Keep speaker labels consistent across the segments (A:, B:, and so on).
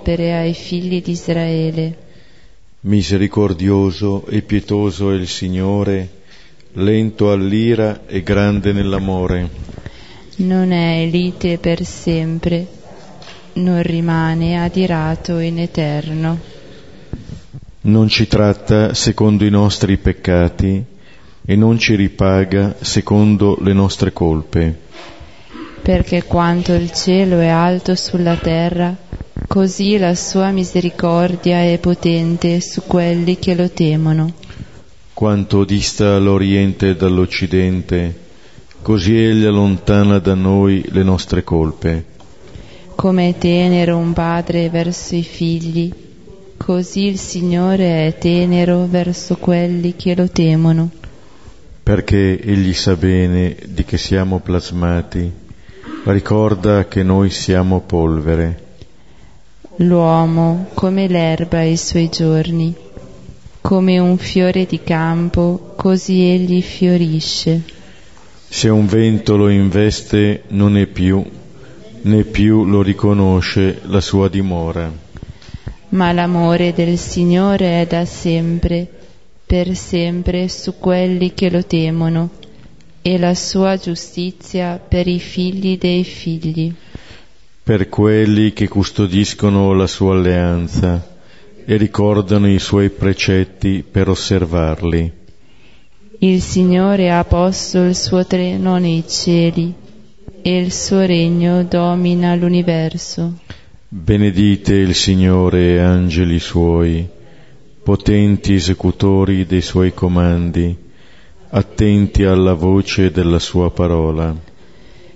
A: opere ai figli di Israele.
B: Misericordioso e pietoso è il Signore, lento all'ira e grande nell'amore.
A: Non è lite per sempre, non rimane adirato in eterno.
B: Non ci tratta secondo i nostri peccati e non ci ripaga secondo le nostre colpe.
A: Perché quanto il cielo è alto sulla terra, così la sua misericordia è potente su quelli che lo temono.
B: Quanto dista l'Oriente dall'Occidente, così egli allontana da noi le nostre colpe.
A: Come è tenero un padre verso i figli, così il Signore è tenero verso quelli che lo temono.
B: Perché egli sa bene di che siamo plasmati, ricorda che noi siamo polvere.
A: L'uomo come l'erba i suoi giorni, come un fiore di campo, così egli fiorisce.
B: Se un vento lo investe non è più, né più lo riconosce la sua dimora.
A: Ma l'amore del Signore è da sempre, per sempre su quelli che lo temono, e la sua giustizia per i figli dei figli
B: per quelli che custodiscono la sua alleanza e ricordano i suoi precetti per osservarli.
A: Il Signore ha posto il suo treno nei cieli e il suo regno domina l'universo.
B: Benedite il Signore, angeli suoi, potenti esecutori dei suoi comandi, attenti alla voce della sua parola.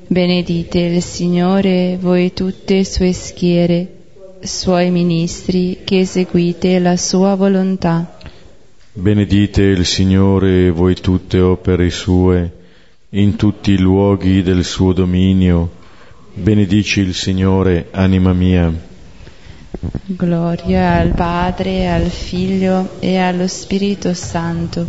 A: Benedite il Signore voi tutte sue schiere, suoi ministri che eseguite la sua volontà.
B: Benedite il Signore voi tutte opere sue, in tutti i luoghi del suo dominio. Benedici il Signore, anima mia.
A: Gloria al Padre, al Figlio e allo Spirito Santo,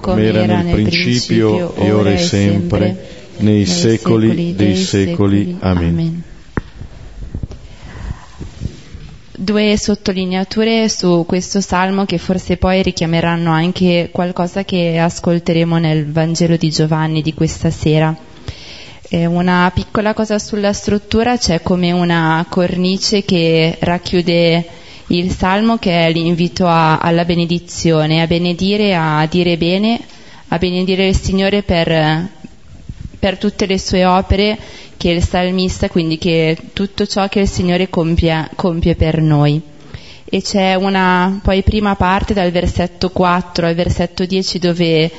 A: come era, era nel, principio, principio e ora e sempre, sempre
B: nei, secoli, secoli dei secoli. secoli. Amen. Amen.
A: Due sottolineature su questo salmo che forse poi richiameranno anche qualcosa che ascolteremo nel Vangelo di Giovanni di questa sera. Eh, una piccola cosa sulla struttura, c'è come una cornice che racchiude il salmo che è l'invito a, alla benedizione, a benedire, a dire bene, a benedire il Signore per per tutte le sue opere che il salmista, quindi che tutto ciò che il Signore compie, compie per noi. E c'è una poi prima parte dal versetto 4 al versetto 10 dove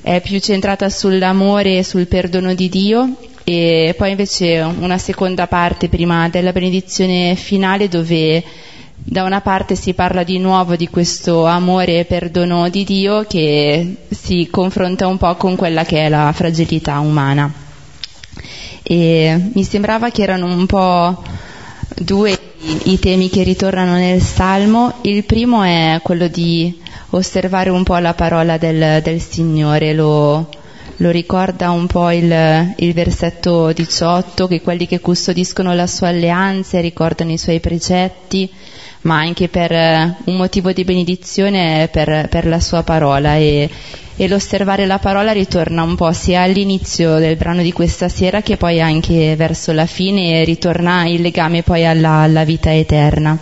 A: è più centrata sull'amore e sul perdono di Dio e poi invece una seconda parte prima della benedizione finale dove da una parte si parla di nuovo di questo amore e perdono di Dio che si confronta un po' con quella che è la fragilità umana. E mi sembrava che erano un po' due i temi che ritornano nel Salmo. Il primo è quello di osservare un po' la parola del, del Signore, lo, lo, ricorda un po' il, il, versetto 18, che quelli che custodiscono la sua alleanza ricordano i suoi precetti ma anche per eh, un motivo di benedizione per, per la sua parola e, e, l'osservare la parola ritorna un po' sia all'inizio del brano di questa sera che poi anche verso la fine e ritorna il legame poi alla, alla vita eterna.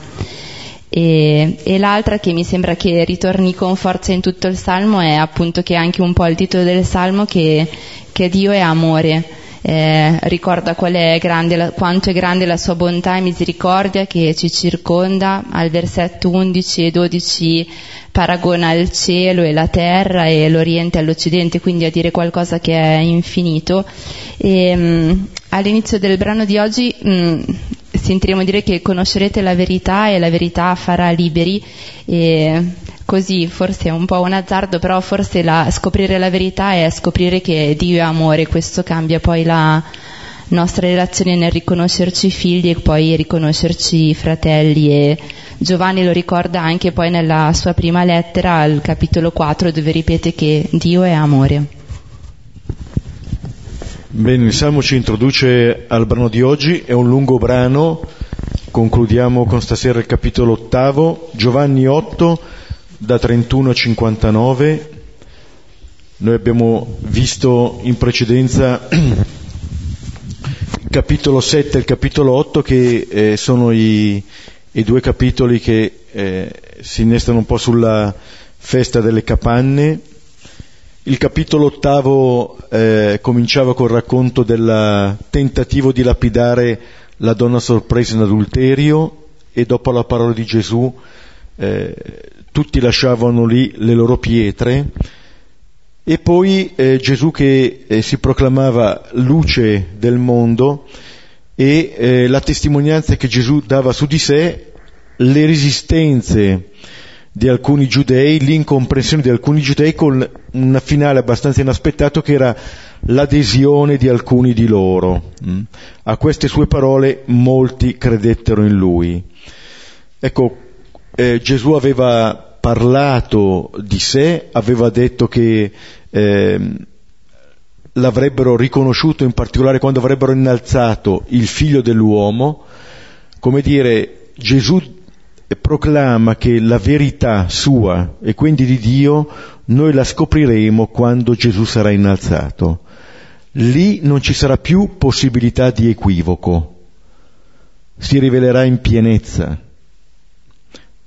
A: E, e, l'altra che mi sembra che ritorni con forza in tutto il Salmo è appunto che è anche un po' il titolo del Salmo che, che Dio è amore eh, ricorda è grande, quanto è grande la sua bontà e misericordia che ci circonda, al versetto 11 e 12 paragona il cielo e la terra e l'Oriente all'Occidente, quindi a dire qualcosa che è infinito. E, mh, mm, all'inizio del brano di oggi mh, mm, sentiremo dire che conoscerete la verità e la verità farà liberi. E, così forse è un po' un azzardo, però forse la, scoprire la verità è scoprire che Dio è amore, questo cambia poi la nostra relazione nel riconoscerci figli e poi riconoscerci fratelli. E Giovanni lo ricorda anche poi nella sua prima lettera al capitolo 4 dove ripete che Dio è amore.
B: Bene, il Salmo ci introduce al brano di oggi, è un lungo brano. Concludiamo con stasera il capitolo ottavo, Giovanni 8, da 31 a 59. Noi abbiamo visto in precedenza il capitolo 7 e il capitolo 8 che eh, sono i, i, due capitoli che eh, si innestano un po' sulla festa delle capanne. Il capitolo ottavo eh, cominciava col racconto del tentativo di lapidare la donna sorpresa in adulterio e dopo la parola di Gesù eh, tutti lasciavano lì le loro pietre e poi eh, Gesù che eh, si proclamava luce del mondo e eh, la testimonianza che Gesù dava su di sé, le resistenze di alcuni giudei, l'incomprensione di alcuni giudei con un finale abbastanza inaspettato che era l'adesione di alcuni di loro. Mm. A queste sue parole molti credettero in lui. Ecco, eh, Gesù aveva parlato di sé, aveva detto che eh, l'avrebbero riconosciuto in particolare quando avrebbero innalzato il figlio dell'uomo, come dire, Gesù proclama che la verità sua e quindi di Dio noi la scopriremo quando Gesù sarà innalzato. Lì non ci sarà più possibilità di equivoco, si rivelerà in pienezza.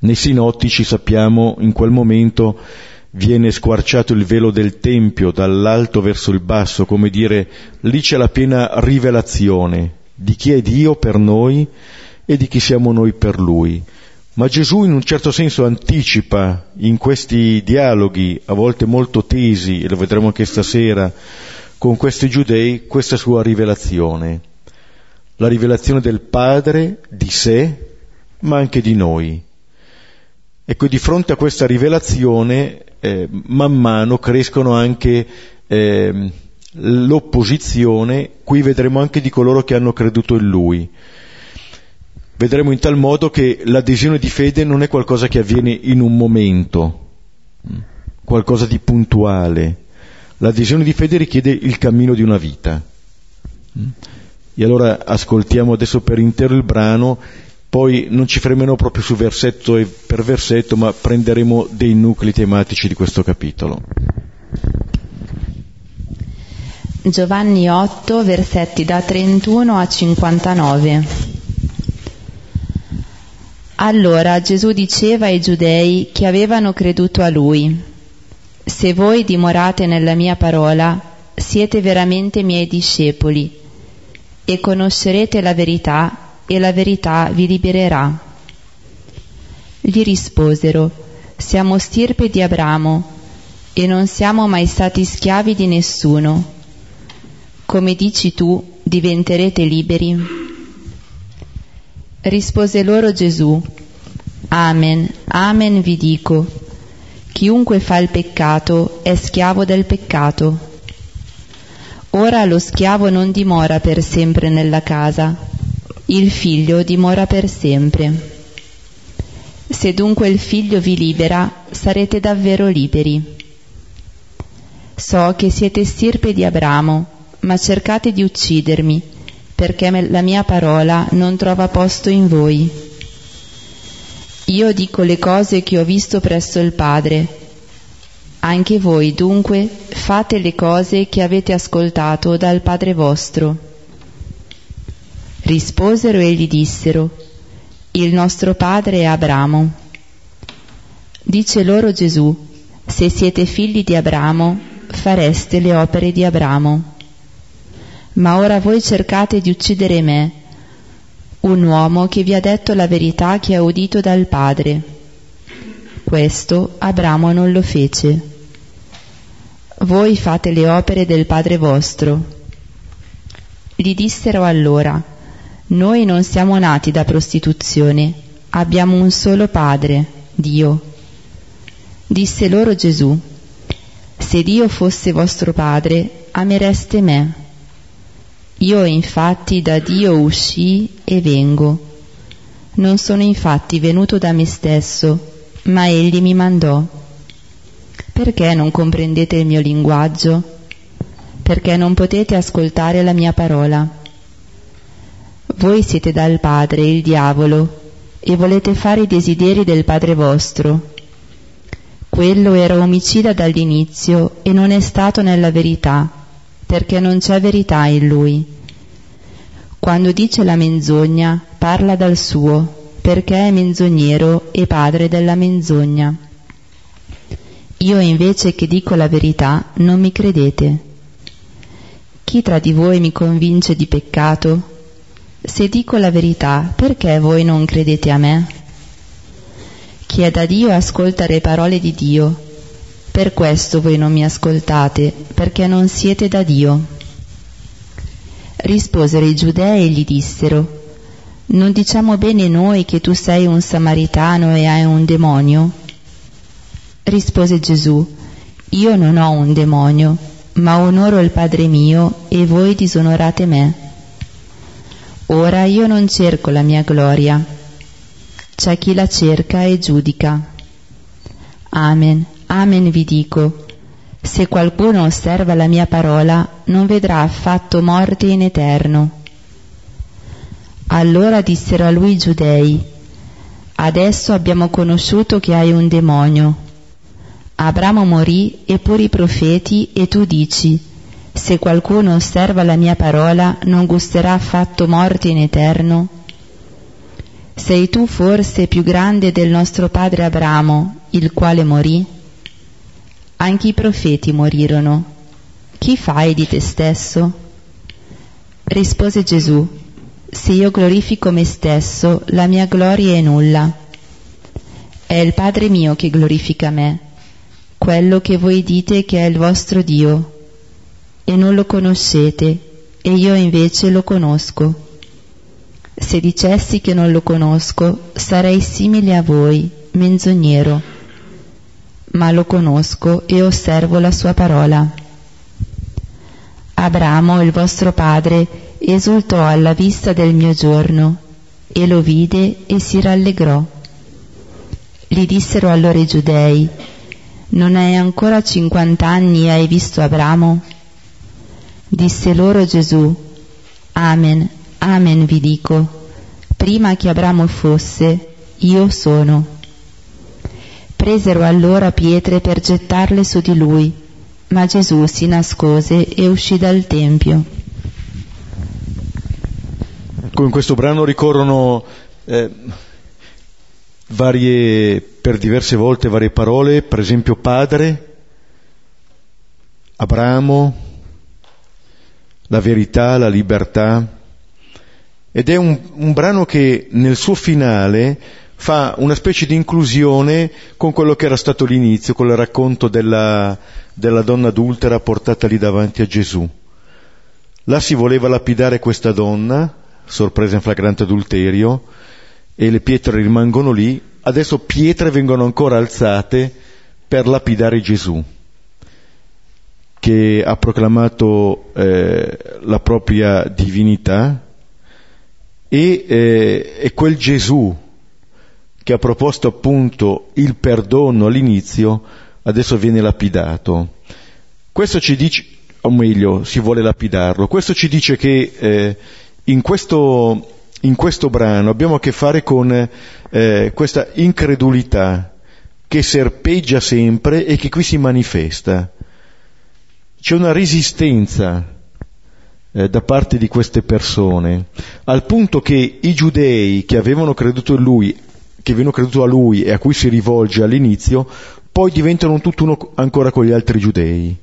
B: Nei sinottici sappiamo in quel momento viene squarciato il velo del Tempio dall'alto verso il basso, come dire lì c'è la piena rivelazione di chi è Dio per noi e di chi siamo noi per Lui. Ma Gesù in un certo senso anticipa in questi dialoghi, a volte molto tesi, e lo vedremo anche stasera, con questi giudei questa sua rivelazione, la rivelazione del Padre di sé, ma anche di noi. Ecco, di fronte a questa rivelazione, eh, man mano crescono anche eh, l'opposizione, qui vedremo anche di coloro che hanno creduto in Lui. Vedremo in tal modo che l'adesione di fede non è qualcosa che avviene in un momento, qualcosa di puntuale, L'adesione di fede richiede il cammino di una vita. E allora ascoltiamo adesso per intero il brano, poi non ci fermeremo proprio su versetto e per versetto, ma prenderemo dei nuclei tematici di questo capitolo.
A: Giovanni 8, versetti da 31 a 59. Allora Gesù diceva ai giudei che avevano creduto a lui, se voi dimorate nella mia parola, siete veramente miei discepoli e conoscerete la verità e la verità vi libererà. Gli risposero, siamo stirpe di Abramo e non siamo mai stati schiavi di nessuno. Come dici tu, diventerete liberi? Rispose loro Gesù, Amen, amen vi dico Chiunque fa il peccato è schiavo del peccato. Ora lo schiavo non dimora per sempre nella casa, il figlio dimora per sempre. Se dunque il figlio vi libera, sarete davvero liberi. So che siete stirpe di Abramo, ma cercate di uccidermi, perché la mia parola non trova posto in voi. Io dico le cose che ho visto presso il Padre. Anche voi dunque fate le cose che avete ascoltato dal Padre vostro. Risposero e gli dissero, Il nostro Padre è Abramo. Dice loro Gesù, Se siete figli di Abramo, fareste le opere di Abramo. Ma ora voi cercate di uccidere me un uomo che vi ha detto la verità che ha udito dal Padre. Questo Abramo non lo fece. Voi fate le opere del Padre vostro. Gli dissero allora, noi non siamo nati da prostituzione, abbiamo un solo Padre, Dio. Disse loro Gesù, se Dio fosse vostro Padre, amereste me io infatti da Dio uscì e vengo. Non sono infatti venuto da me stesso, ma Egli mi mandò. Perché non comprendete il mio linguaggio? Perché non potete ascoltare la mia parola? Voi siete dal padre, il diavolo, e volete fare i desideri del padre vostro. Quello era omicida dall'inizio e non è stato nella verità, perché non c'è verità in lui. Quando dice la menzogna, parla dal suo, perché è menzognero e padre della menzogna. Io invece che dico la verità, non mi credete. Chi tra di voi mi convince di peccato? Se dico la verità, perché voi non credete a me? Chi è da Dio ascolta le parole di Dio. Per questo voi non mi ascoltate, perché non siete da Dio. Risposero i giudei e gli dissero, non diciamo bene noi che tu sei un samaritano e hai un demonio? Rispose Gesù, io non ho un demonio, ma onoro il Padre mio e voi disonorate me. Ora io non cerco la mia gloria, c'è chi la cerca e giudica. Amen, amen vi dico, se qualcuno osserva la mia parola non vedrà affatto morte in eterno. Allora dissero a lui i giudei, adesso abbiamo conosciuto che hai un demonio. Abramo morì e pure i profeti e tu dici, se qualcuno osserva la mia parola non gusterà affatto morte in eterno? Sei tu forse più grande del nostro padre Abramo, il quale morì? Anche i profeti morirono. Chi fai di te stesso? Rispose Gesù, se io glorifico me stesso, la mia gloria è nulla. È il Padre mio che glorifica me, quello che voi dite che è il vostro Dio e non lo conoscete, e io invece lo conosco. Se dicessi che non lo conosco, sarei simile a voi, menzognero, ma lo conosco e osservo la sua parola. Abramo, il vostro padre, esultò alla vista del mio giorno, e lo vide e si rallegrò. Gli dissero allora i giudei, non hai ancora cinquant'anni e hai visto Abramo? Disse loro Gesù, Amen, Amen vi dico, prima che Abramo fosse, io sono. Presero allora pietre per gettarle su di lui, ma Gesù si nascose e uscì dal Tempio.
B: In questo brano ricorrono eh, varie, per diverse volte varie parole, per esempio padre, Abramo, la verità, la libertà. Ed è un, un brano che nel suo finale fa una specie di inclusione con quello che era stato l'inizio, con il racconto della, della donna adultera portata lì davanti a Gesù. Là si voleva lapidare questa donna, sorpresa in flagrante adulterio, e le pietre rimangono lì, adesso pietre vengono ancora alzate per lapidare Gesù che ha proclamato eh, la propria divinità e eh, è quel Gesù che ha proposto appunto il perdono all'inizio, adesso viene lapidato. Questo ci dice, o meglio, si vuole lapidarlo, questo ci dice che eh, in, questo, in, questo, brano abbiamo a che fare con eh, questa incredulità che serpeggia sempre e che qui si manifesta c'è una resistenza eh, da parte di queste persone, al punto che i giudei che avevano creduto in lui, che avevano creduto a lui e a cui si rivolge all'inizio, poi diventano tutt'uno ancora con gli altri giudei.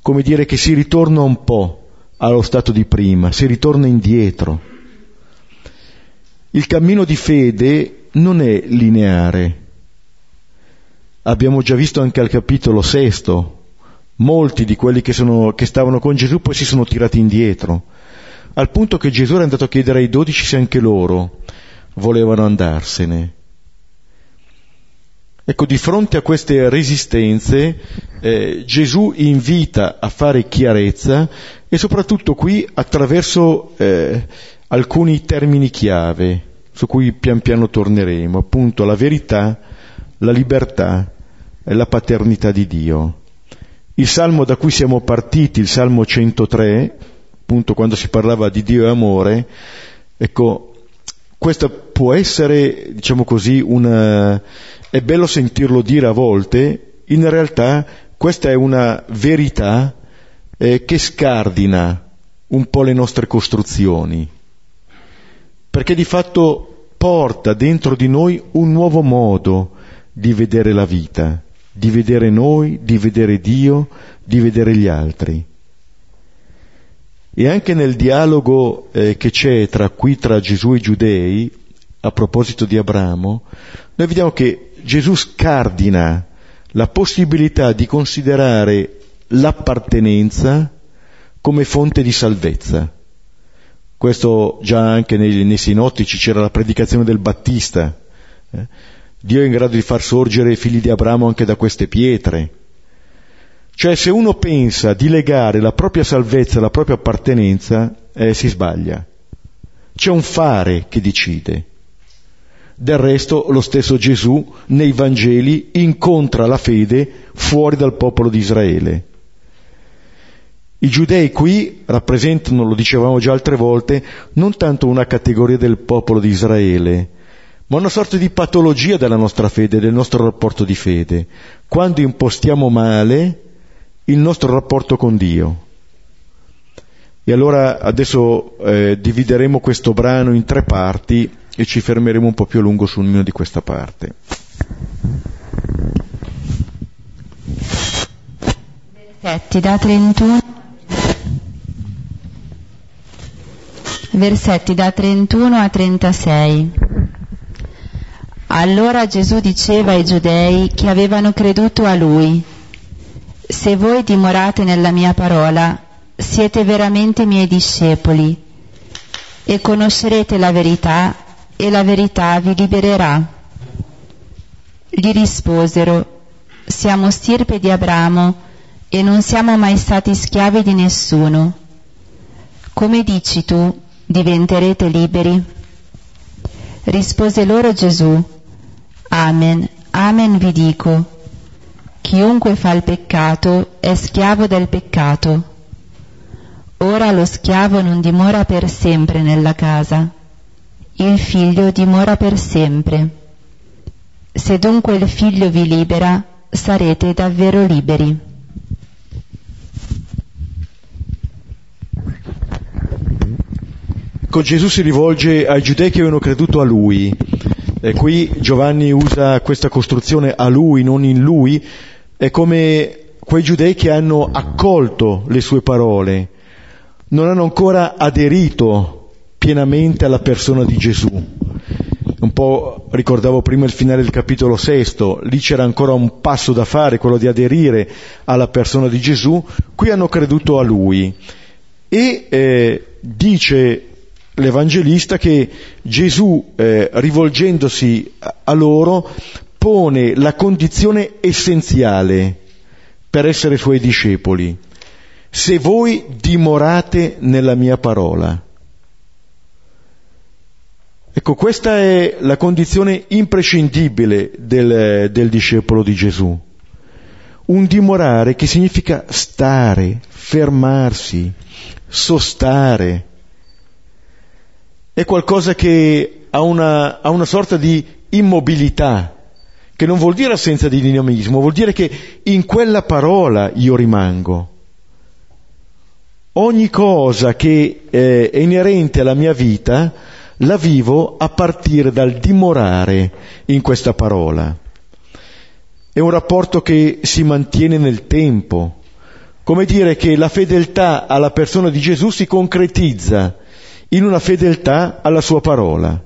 B: Come dire che si ritorna un po' allo stato di prima, si ritorna indietro. Il cammino di fede non è lineare. Abbiamo già visto anche al capitolo sesto Molti di quelli che, sono, che stavano con Gesù poi si sono tirati indietro, al punto che Gesù era andato a chiedere ai dodici se anche loro volevano andarsene. Ecco, di fronte a queste resistenze eh, Gesù invita a fare chiarezza e soprattutto qui attraverso eh, alcuni termini chiave su cui pian piano torneremo, appunto la verità, la libertà e la paternità di Dio. Il salmo da cui siamo partiti, il salmo 103, appunto quando si parlava di Dio e amore, ecco, questa può essere, diciamo così, una, è bello sentirlo dire a volte, in realtà questa è una verità eh, che scardina un po' le nostre costruzioni, perché di fatto porta dentro di noi un nuovo modo di vedere la vita, di vedere noi, di vedere Dio, di vedere gli altri. E anche nel dialogo eh, che c'è tra, qui tra Gesù e i giudei, a proposito di Abramo, noi vediamo che Gesù scardina la possibilità di considerare l'appartenenza come fonte di salvezza. Questo già anche nei, nei sinottici c'era la predicazione del Battista. Eh? Dio è in grado di far sorgere i figli di Abramo anche da queste pietre. Cioè se uno pensa di legare la propria salvezza alla propria appartenenza, eh, si sbaglia. C'è un fare che decide. Del resto lo stesso Gesù nei Vangeli incontra la fede fuori dal popolo di Israele. I giudei qui rappresentano, lo dicevamo già altre volte, non tanto una categoria del popolo di Israele, ma una sorta di patologia della nostra fede, del nostro rapporto di fede, quando impostiamo male il nostro rapporto con Dio. E allora adesso eh, divideremo questo brano in tre parti e ci fermeremo un po' più a lungo su ognuna di questa parte.
A: Versetti da 31 Versetti da 31 a 36 Allora Gesù diceva ai giudei che avevano creduto a lui se voi dimorate nella mia parola, siete veramente miei discepoli e conoscerete la verità e la verità vi libererà. Gli risposero, siamo stirpe di Abramo e non siamo mai stati schiavi di nessuno. Come dici tu, diventerete liberi? Rispose loro Gesù, Amen, Amen vi dico Chiunque fa il peccato è schiavo del peccato. Ora lo schiavo non dimora per sempre nella casa, il figlio dimora per sempre. Se dunque il figlio vi libera, sarete davvero liberi.
B: Ecco, Gesù si rivolge ai giudei che avevano creduto a lui. E qui Giovanni usa questa costruzione a lui, non in lui, è come quei giudei che hanno accolto le sue parole, non hanno ancora aderito pienamente alla persona di Gesù. Un po' ricordavo prima il finale del capitolo sesto, lì c'era ancora un passo da fare, quello di aderire alla persona di Gesù, qui hanno creduto a lui. E eh, dice l'Evangelista che Gesù, eh, rivolgendosi a loro, pone la condizione essenziale per essere suoi discepoli. Se voi dimorate nella mia parola. Ecco, questa è la condizione imprescindibile del, del discepolo di Gesù. Un dimorare che significa stare, fermarsi, sostare. È qualcosa che ha una, ha una sorta di immobilità, che non vuol dire assenza di dinamismo, vuol dire che in quella parola io rimango. Ogni cosa che eh, è inerente alla mia vita la vivo a partire dal dimorare in questa parola. È un rapporto che si mantiene nel tempo, come dire che la fedeltà alla persona di Gesù si concretizza in una fedeltà alla sua parola.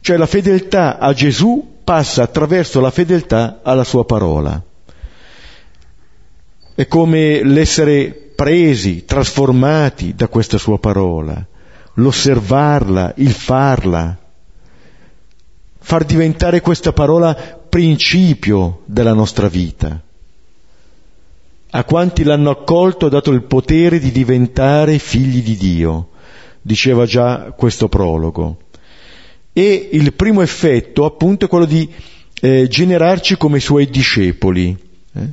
B: Cioè la fedeltà a Gesù passa attraverso la fedeltà alla sua parola. È come l'essere presi, trasformati da questa sua parola, l'osservarla, il farla, far diventare questa parola principio della nostra vita. A quanti l'hanno accolto ha dato il potere di diventare figli di Dio, diceva già questo prologo e il primo effetto appunto è quello di eh, generarci come suoi discepoli. Eh.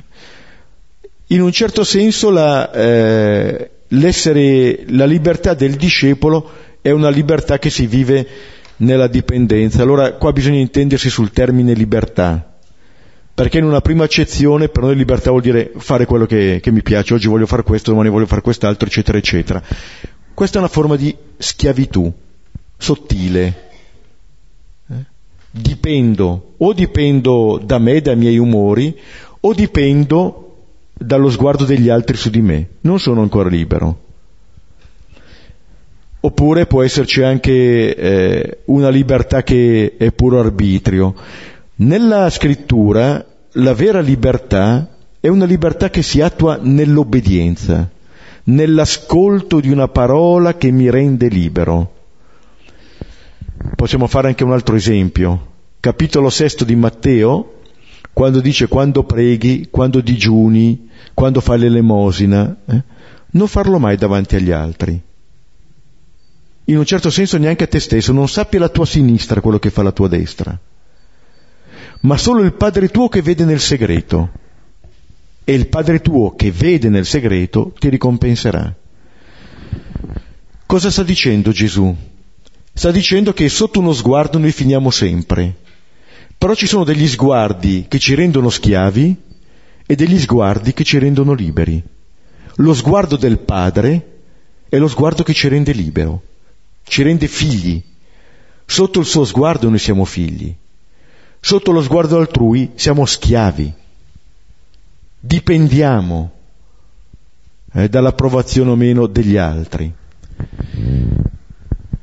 B: In un certo senso la, eh, la libertà del discepolo è una libertà che si vive nella dipendenza. Allora qua bisogna intendersi sul termine libertà, perché in una prima accezione per noi libertà vuol dire fare quello che, che mi piace, oggi voglio fare questo, domani voglio fare quest'altro, eccetera, eccetera. Questa è una forma di schiavitù sottile. Eh? Dipendo, o dipendo da me, dai miei umori, o dipendo dallo sguardo degli altri su di me. Non sono ancora libero. Oppure può esserci anche eh, una libertà che è puro arbitrio. Nella scrittura la vera libertà è una libertà che si attua nell'obbedienza, nell'ascolto di una parola che mi rende libero. Possiamo fare anche un altro esempio. Capitolo sesto di Matteo, quando dice quando preghi, quando digiuni, quando fai l'elemosina, eh, non farlo mai davanti agli altri in un certo senso neanche a te stesso, non sappi alla tua sinistra quello che fa la tua destra, ma solo il Padre tuo che vede nel segreto. E il Padre tuo che vede nel segreto ti ricompenserà. Cosa sta dicendo Gesù? Sta dicendo che sotto uno sguardo noi finiamo sempre, però ci sono degli sguardi che ci rendono schiavi e degli sguardi che ci rendono liberi. Lo sguardo del Padre è lo sguardo che ci rende libero ci rende figli. Sotto il suo sguardo noi siamo figli. Sotto lo sguardo altrui siamo schiavi. Dipendiamo eh, dall'approvazione o meno degli altri.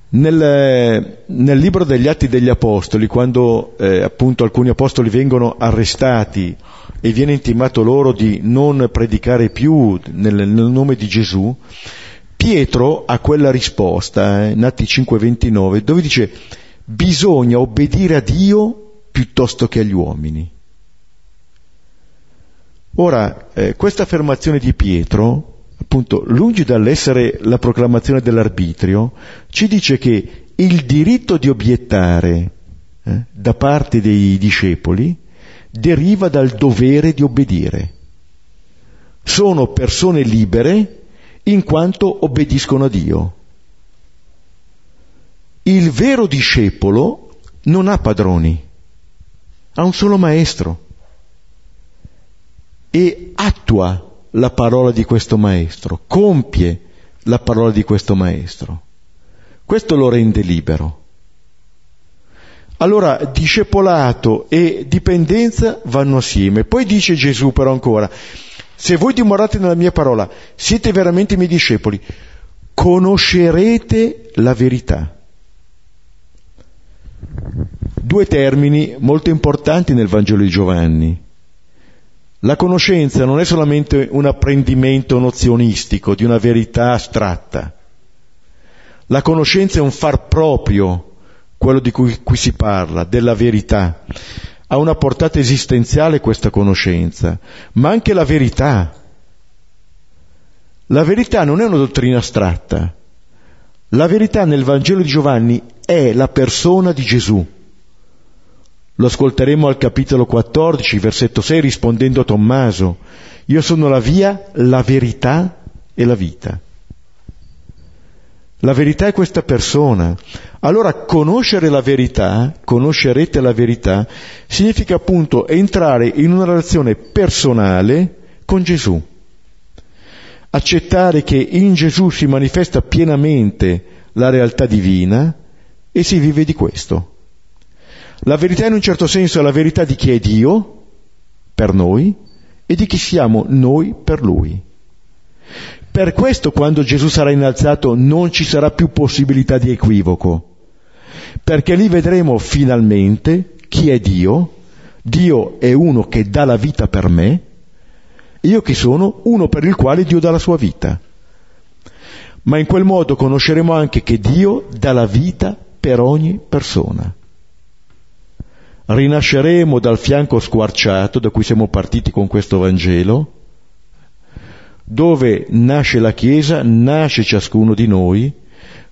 B: Nel, nel, libro degli Atti degli Apostoli, quando eh, appunto alcuni apostoli vengono arrestati e viene intimato loro di non predicare più nel, nel nome di Gesù, Pietro ha quella risposta, eh, in Atti 5:29, dove dice bisogna obbedire a Dio piuttosto che agli uomini. Ora, eh, questa affermazione di Pietro, appunto, lungi dall'essere la proclamazione dell'arbitrio, ci dice che il diritto di obiettare eh, da parte dei discepoli deriva dal dovere di obbedire. Sono persone libere in quanto obbediscono a Dio. Il vero discepolo non ha padroni, ha un solo maestro e attua la parola di questo maestro, compie la parola di questo maestro. Questo lo rende libero. Allora discepolato e dipendenza vanno assieme. Poi dice Gesù però ancora, se voi dimorate nella mia parola, siete veramente i miei discepoli, conoscerete la verità. Due termini molto importanti nel Vangelo di Giovanni. La conoscenza non è solamente un apprendimento nozionistico di una verità astratta. La conoscenza è un far proprio quello di cui qui si parla, della verità ha una portata esistenziale questa conoscenza, ma anche la verità. La verità non è una dottrina astratta. La verità nel Vangelo di Giovanni è la persona di Gesù. Lo ascolteremo al capitolo 14, versetto 6, rispondendo a Tommaso. Io sono la via, la verità e la vita. La verità è questa persona. Allora conoscere la verità, conoscerete la verità, significa appunto entrare in una relazione personale con Gesù. Accettare che in Gesù si manifesta pienamente la realtà divina e si vive di questo. La verità in un certo senso è la verità di chi è Dio per noi e di chi siamo noi per Lui. Per questo quando Gesù sarà innalzato non ci sarà più possibilità di equivoco perché lì vedremo finalmente chi è Dio, Dio è uno che dà la vita per me, io chi sono uno per il quale Dio dà la sua vita. Ma in quel modo conosceremo anche che Dio dà la vita per ogni persona. Rinasceremo dal fianco squarciato da cui siamo partiti con questo Vangelo, dove nasce la Chiesa, nasce ciascuno di noi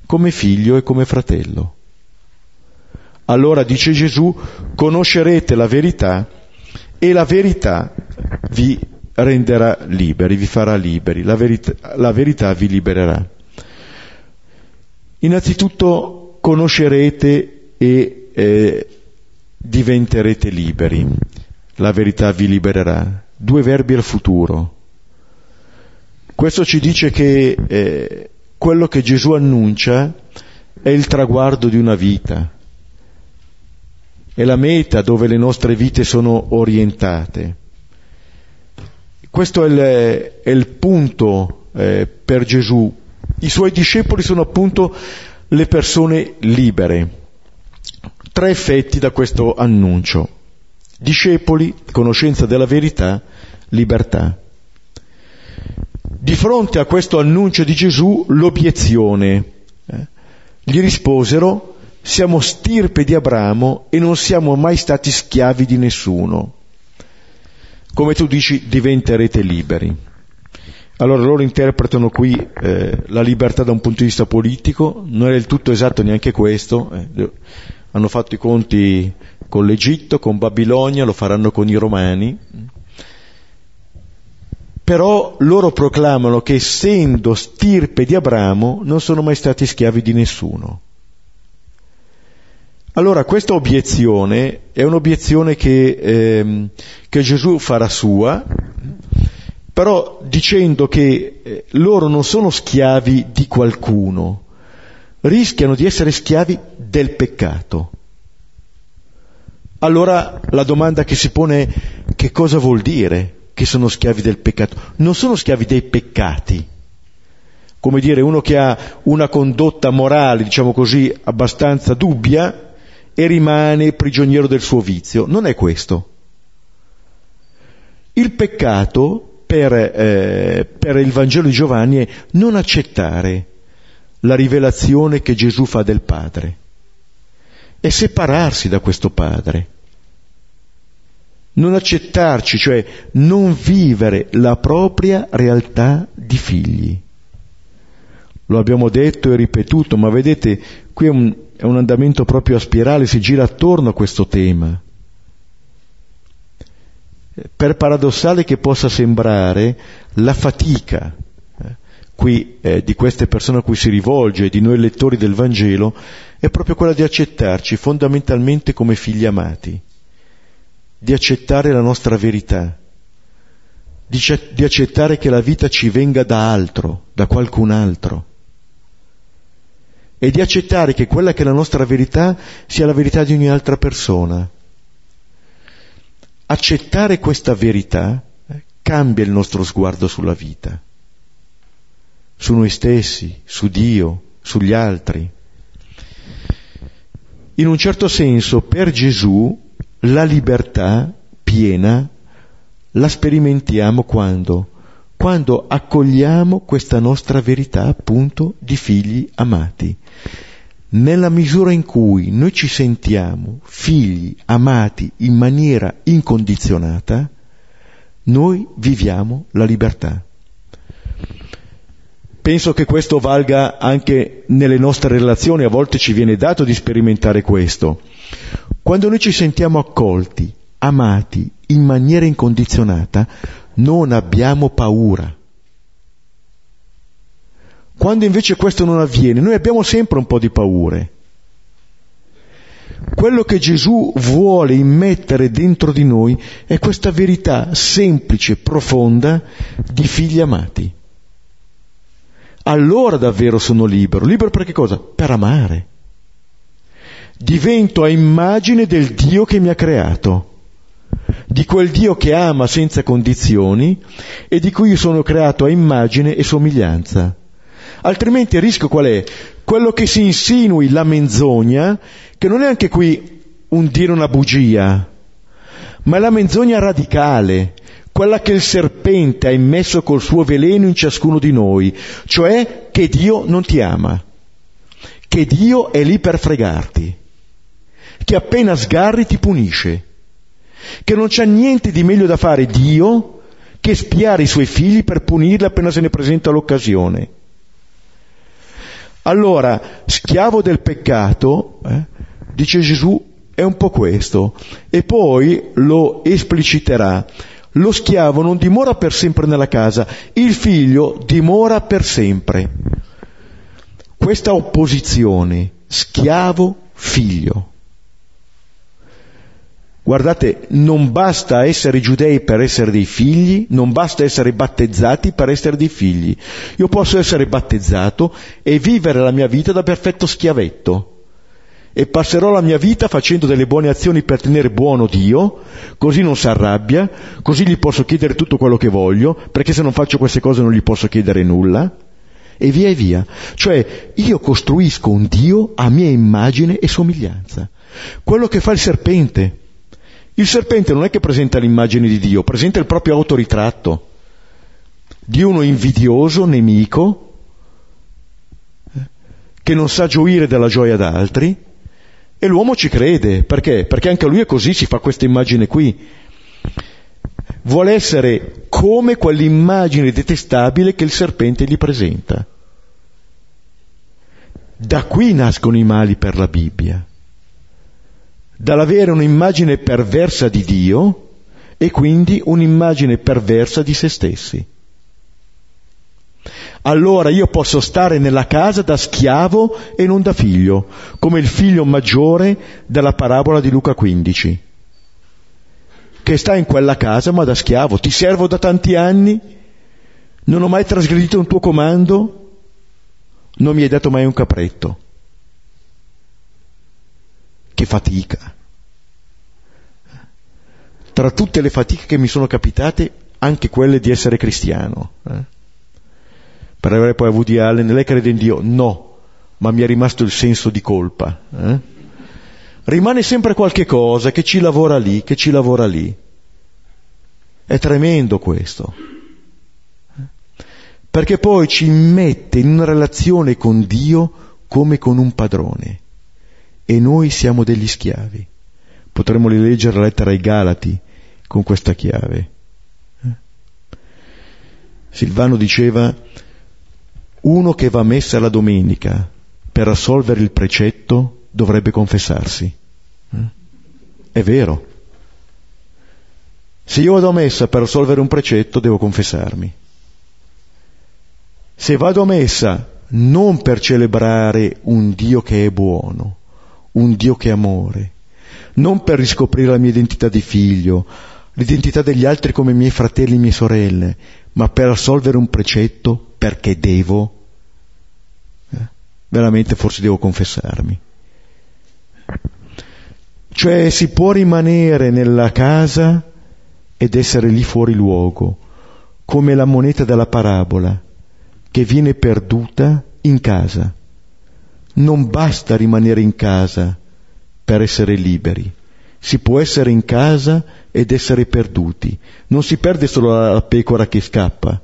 B: come figlio e come fratello. Allora dice Gesù, conoscerete la verità e la verità vi renderà liberi, vi farà liberi, la verità, la verità vi libererà. Innanzitutto conoscerete e eh, diventerete liberi, la verità vi libererà. Due verbi al futuro. Questo ci dice che eh, quello che Gesù annuncia è il traguardo di una vita, è la meta dove le nostre vite sono orientate. Questo è il, è il punto eh, per Gesù. I suoi discepoli sono appunto le persone libere. Tre effetti da questo annuncio. Discepoli, conoscenza della verità, libertà. Di fronte a questo annuncio di Gesù, l'obiezione. Eh, gli risposero, siamo stirpe di Abramo e non siamo mai stati schiavi di nessuno. Come tu dici, diventerete liberi. Allora loro interpretano qui eh, la libertà da un punto di vista politico, non è del tutto esatto neanche questo, eh, hanno fatto i conti con l'Egitto, con Babilonia, lo faranno con i Romani, però loro proclamano che essendo stirpe di Abramo non sono mai stati schiavi di nessuno. Allora questa obiezione è un'obiezione che, ehm, che Gesù farà sua, però dicendo che eh, loro non sono schiavi di qualcuno, rischiano di essere schiavi del peccato. Allora la domanda che si pone è che cosa vuol dire che sono schiavi del peccato? Non sono schiavi dei peccati. Come dire, uno che ha una condotta morale, diciamo così, abbastanza dubbia e rimane prigioniero del suo vizio. Non è questo. Il peccato per, eh, per il Vangelo di Giovanni è non accettare la rivelazione che Gesù fa del Padre è separarsi da questo Padre non accettarci, cioè non vivere la propria realtà di figli. Lo abbiamo detto e ripetuto, ma vedete, qui è un, è un andamento proprio a spirale, si gira attorno a questo tema. Per paradossale che possa sembrare, la fatica qui, eh, di queste persone a cui si rivolge, di noi lettori del Vangelo, è proprio quella di accettarci fondamentalmente come figli amati di accettare la nostra verità, di, di accettare che la vita ci venga da altro, da qualcun altro, e di accettare che quella che è la nostra verità sia la verità di ogni altra persona. Accettare questa verità eh, cambia il nostro sguardo sulla vita, su noi stessi, su Dio, sugli altri. In un certo senso, per Gesù, la libertà piena la sperimentiamo quando? Quando accogliamo questa nostra verità appunto di figli amati. Nella misura in cui noi ci sentiamo figli amati in maniera incondizionata, noi viviamo la libertà. Penso che questo valga anche nelle nostre relazioni, a volte ci viene dato di sperimentare questo. Quando noi ci sentiamo accolti, amati in maniera incondizionata, non abbiamo paura. Quando invece questo non avviene, noi abbiamo sempre un po' di paure. Quello che Gesù vuole immettere dentro di noi è questa verità semplice, profonda di figli amati. Allora davvero sono libero. Libero per che cosa? Per amare divento a immagine del Dio che mi ha creato, di quel Dio che ama senza condizioni e di cui sono creato a immagine e somiglianza. Altrimenti il rischio qual è? Quello che si insinui la menzogna, che non è anche qui un dire una bugia, ma è la menzogna radicale, quella che il serpente ha immesso col suo veleno in ciascuno di noi, cioè che Dio non ti ama, che Dio è lì per fregarti che appena sgarri ti punisce, che non c'è niente di meglio da fare Dio che spiare i suoi figli per punirli appena se ne presenta l'occasione. Allora, schiavo del peccato, eh, dice Gesù, è un po' questo, e poi lo espliciterà. Lo schiavo non dimora per sempre nella casa, il figlio dimora per sempre. Questa opposizione, schiavo-figlio. Guardate, non basta essere giudei per essere dei figli, non basta essere battezzati per essere dei figli. Io posso essere battezzato e vivere la mia vita da perfetto schiavetto e passerò la mia vita facendo delle buone azioni per tenere buono Dio, così non si arrabbia, così gli posso chiedere tutto quello che voglio, perché se non faccio queste cose non gli posso chiedere nulla, e via e via. Cioè io costruisco un Dio a mia immagine e somiglianza. Quello che fa il serpente. Il serpente non è che presenta l'immagine di Dio, presenta il proprio autoritratto di uno invidioso, nemico, eh, che non sa gioire della gioia d'altri, e l'uomo ci crede, perché? Perché anche lui è così, si fa questa immagine qui. Vuole essere come quell'immagine detestabile che il serpente gli presenta. Da qui nascono i mali per la Bibbia. Dall'avere un'immagine perversa di Dio e quindi un'immagine perversa di se stessi allora io posso stare nella casa da schiavo e non da figlio, come il figlio maggiore della parabola di Luca 15, che sta in quella casa ma da schiavo, ti servo da tanti anni, non ho mai trasgredito un tuo comando, non mi hai dato mai un capretto. Che fatica. Tra tutte le fatiche che mi sono capitate, anche quelle di essere cristiano. Eh? Per avere poi Woody Allen, lei crede in Dio? No, ma mi è rimasto il senso di colpa. Eh? Rimane sempre qualche cosa che ci lavora lì, che ci lavora lì. È tremendo questo. Perché poi ci mette in una relazione con Dio come con un padrone. E noi siamo degli schiavi. Potremmo rileggere la lettera ai Galati con questa chiave. Eh? Silvano diceva uno che va a messa la domenica per assolvere il precetto dovrebbe confessarsi. Eh? È vero. Se io vado a messa per assolvere un precetto devo confessarmi. Se vado a messa non per celebrare un Dio che è buono, un Dio che è amore, non per riscoprire la mia identità di figlio, l'identità degli altri come miei fratelli e mie sorelle, ma per assolvere un precetto perché devo, eh, veramente forse devo confessarmi. Cioè si può rimanere nella casa ed essere lì fuori luogo, come la moneta della parabola, che viene perduta in casa. Non basta rimanere in casa per essere liberi. Si può essere in casa ed essere perduti. Non si perde solo la pecora che scappa,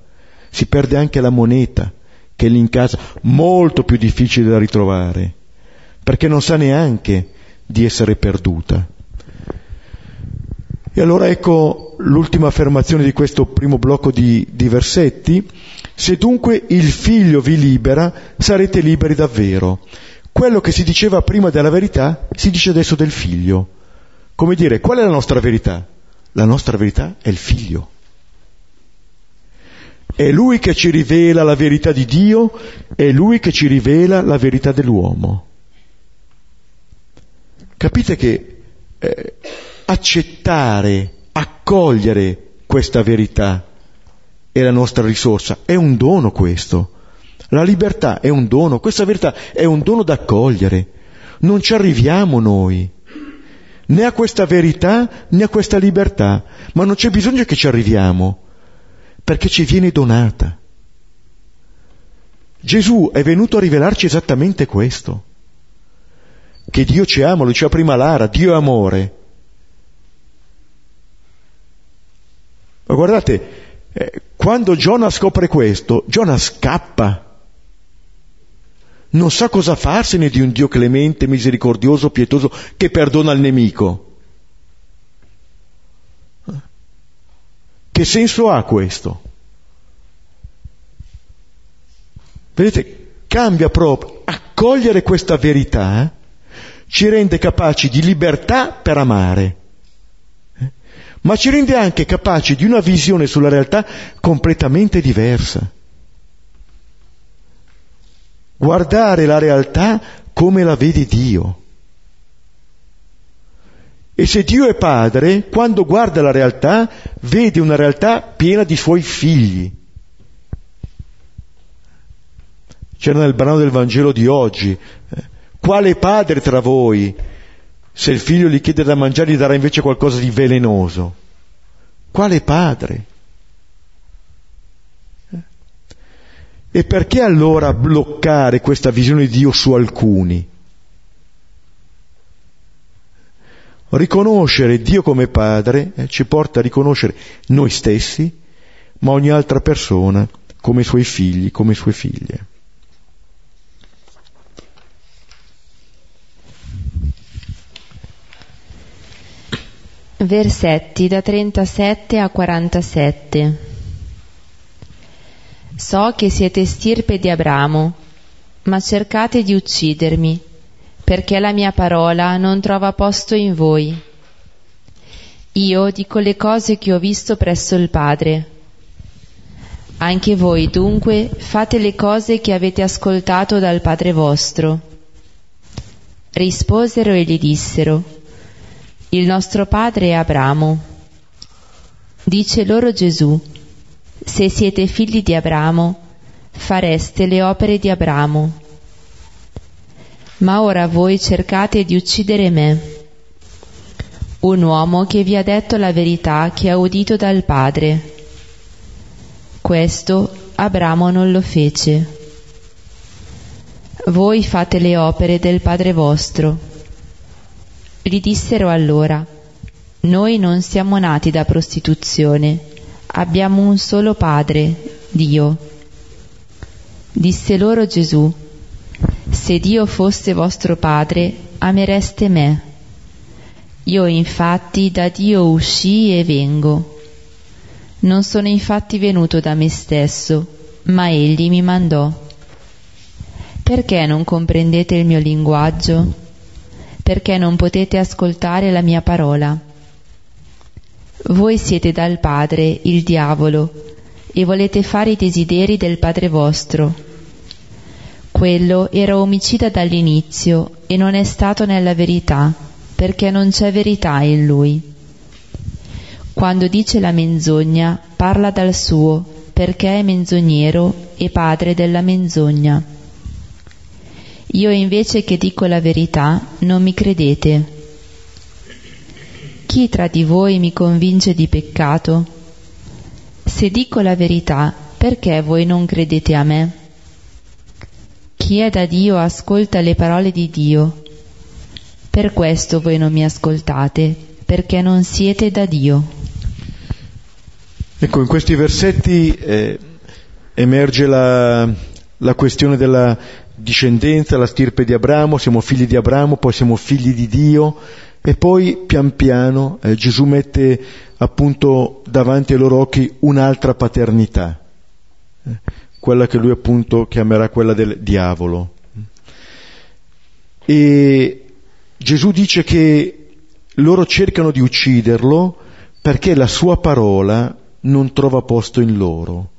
B: si perde anche la moneta che è lì in casa, molto più difficile da ritrovare, perché non sa neanche di essere perduta. E allora ecco l'ultima affermazione di questo primo blocco di, di versetti. Se dunque il figlio vi libera, sarete liberi davvero. Quello che si diceva prima della verità si dice adesso del figlio. Come dire, qual è la nostra verità? La nostra verità è il figlio. È Lui che ci rivela la verità di Dio, è Lui che ci rivela la verità dell'uomo. Capite che eh, accettare, accogliere questa verità è la nostra risorsa, è un dono questo. La libertà è un dono, questa verità è un dono da accogliere. Non ci arriviamo noi né a questa verità né a questa libertà, ma non c'è bisogno che ci arriviamo perché ci viene donata. Gesù è venuto a rivelarci esattamente questo, che Dio ci ama, lo diceva prima Lara, Dio è amore. Ma guardate, eh, quando Giona scopre questo, Giona scappa. Non sa cosa farsene di un Dio clemente, misericordioso, pietoso, che perdona il nemico. Che senso ha questo? Vedete, cambia proprio. Accogliere questa verità eh, ci rende capaci di libertà per amare. Eh? ma ci rende anche capaci di una visione sulla realtà completamente diversa. Guardare la realtà come la vede Dio. E se Dio è padre, quando guarda la realtà, vede una realtà piena di suoi figli. C'era nel brano del Vangelo di oggi. Eh, quale padre tra voi, se il figlio gli chiede da mangiare, gli darà invece qualcosa di velenoso? Quale padre? Eh? E perché allora bloccare questa visione di Dio su alcuni? Riconoscere Dio come Padre eh, ci porta a riconoscere noi stessi, ma ogni altra persona come suoi figli, come sue figlie.
A: Versetti da 37 a 47 So che siete stirpe di Abramo, ma cercate di uccidermi perché la mia parola non trova posto in voi. Io dico le cose che ho visto presso il Padre. Anche voi dunque fate le cose che avete ascoltato dal Padre vostro. Risposero e gli dissero, il nostro padre è Abramo. Dice loro Gesù, se siete figli di Abramo, fareste le opere di Abramo ma ora voi cercate di uccidere me, un uomo che vi ha detto la verità che ha udito dal Padre. Questo Abramo non lo fece. Voi fate le opere del Padre vostro. Gli dissero allora, noi non siamo nati da prostituzione, abbiamo un solo Padre, Dio. Disse loro Gesù, se Dio fosse vostro Padre, amereste me. Io infatti da Dio uscii e vengo. Non sono infatti venuto da me stesso, ma Egli mi mandò. Perché non comprendete il mio linguaggio? Perché non potete ascoltare la mia parola? Voi siete dal Padre, il diavolo, e volete fare i desideri del Padre vostro quello era omicida dall'inizio e non è stato nella verità, perché non c'è verità in lui. Quando dice la menzogna, parla dal suo, perché è menzognero e padre della menzogna. Io invece che dico la verità, non mi credete. Chi tra di voi mi convince di peccato? Se dico la verità, perché voi non credete a me? Chi è da Dio ascolta le parole di Dio. Per questo voi non mi ascoltate, perché non siete da Dio.
B: Ecco, in questi versetti eh, emerge la, la questione della discendenza, la stirpe di Abramo, siamo figli di Abramo, poi siamo figli di Dio e poi pian piano eh, Gesù mette appunto davanti ai loro occhi un'altra paternità. Eh, quella che lui appunto chiamerà quella del diavolo. E Gesù dice che loro cercano di ucciderlo perché la sua parola non trova posto in loro.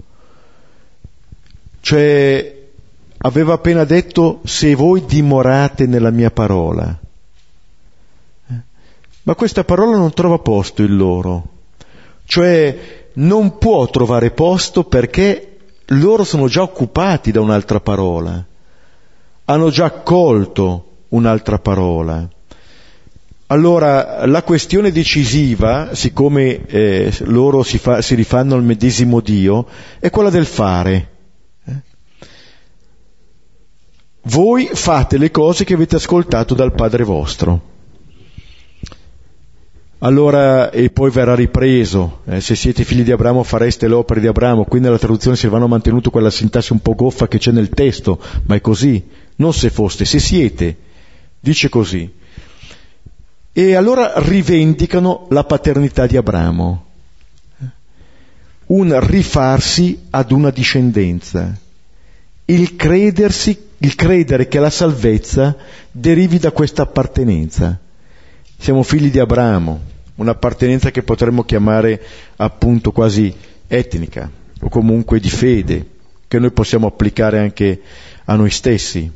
B: Cioè, aveva appena detto se voi dimorate nella mia parola. Ma questa parola non trova posto in loro. Cioè, non può trovare posto perché loro sono già occupati da un'altra parola, hanno già accolto un'altra parola. Allora, la questione decisiva, siccome eh, loro si, fa, si, rifanno al medesimo Dio, è quella del fare. Eh? Voi fate le cose che avete ascoltato dal Padre vostro. Allora, e poi verrà ripreso, eh, se siete figli di Abramo fareste le opere di Abramo, qui nella traduzione Silvano ha mantenuto quella sintassi un po' goffa che c'è nel testo, ma è così, non se foste, se siete, dice così. E allora rivendicano la paternità di Abramo, un rifarsi ad una discendenza, il credersi, il credere che la salvezza derivi da questa appartenenza siamo figli di Abramo, un'appartenenza che potremmo chiamare appunto quasi etnica o comunque di fede, che noi possiamo applicare anche a noi stessi.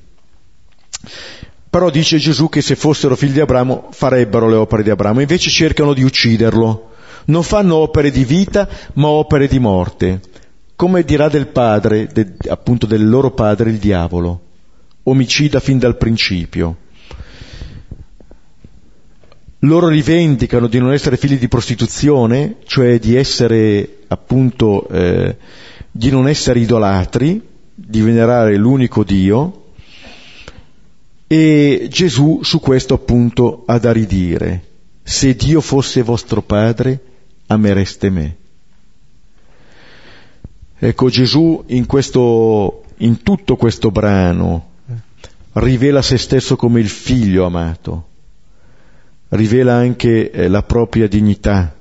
B: Però dice Gesù che se fossero figli di Abramo farebbero le opere di Abramo, invece cercano di ucciderlo. Non fanno opere di vita, ma opere di morte. Come dirà del padre, de, appunto del loro padre, il diavolo, omicida fin dal principio. Loro rivendicano di non essere figli di prostituzione, cioè di essere appunto, eh, di non essere idolatri, di venerare l'unico Dio, e Gesù su questo appunto ha da ridire, se Dio fosse vostro Padre, amereste me. Ecco, Gesù in, questo, in tutto questo brano rivela se stesso come il figlio amato, rivela anche eh, la propria dignità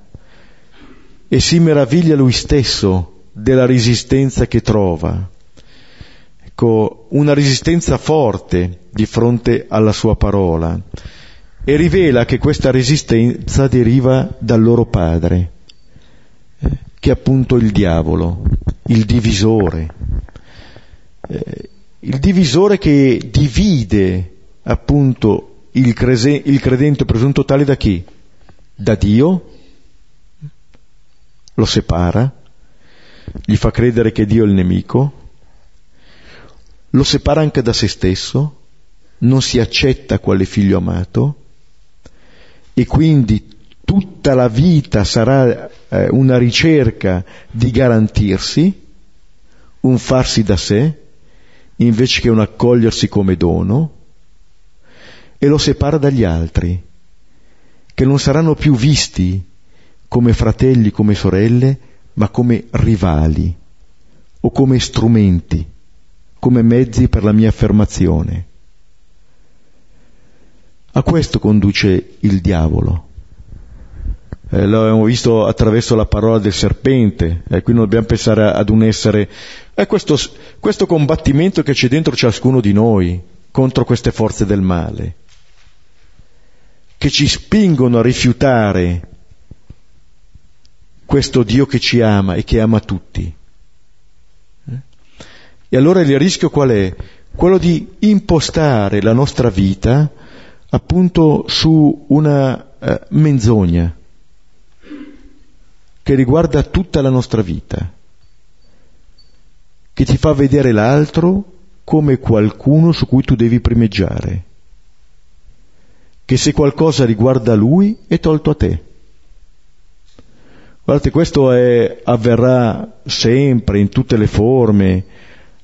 B: e si meraviglia lui stesso della resistenza che trova. Ecco, una resistenza forte di fronte alla sua parola e rivela che questa resistenza deriva dal loro padre, eh, che è appunto il diavolo, il divisore, eh, il divisore che divide appunto il, crese- il credente presunto tale da chi? Da Dio, lo separa, gli fa credere che Dio è il nemico, lo separa anche da se stesso, non si accetta quale figlio amato? E quindi tutta la vita sarà eh, una ricerca di garantirsi, un farsi da sé, invece che un accogliersi come dono, e lo separa dagli altri, che non saranno più visti come fratelli, come sorelle, ma come rivali o come strumenti come mezzi per la mia affermazione. A questo conduce il diavolo. Eh, lo abbiamo visto attraverso la parola del serpente, eh, qui non dobbiamo pensare ad un essere... È questo, questo combattimento che c'è dentro ciascuno di noi contro queste forze del male, che ci spingono a rifiutare questo Dio che ci ama e che ama tutti. E allora il rischio qual è? Quello di impostare la nostra vita appunto su una eh, menzogna che riguarda tutta la nostra vita, che ti fa vedere l'altro come qualcuno su cui tu devi primeggiare, che se qualcosa riguarda lui è tolto a te. Guardate, questo è, avverrà sempre, in tutte le forme,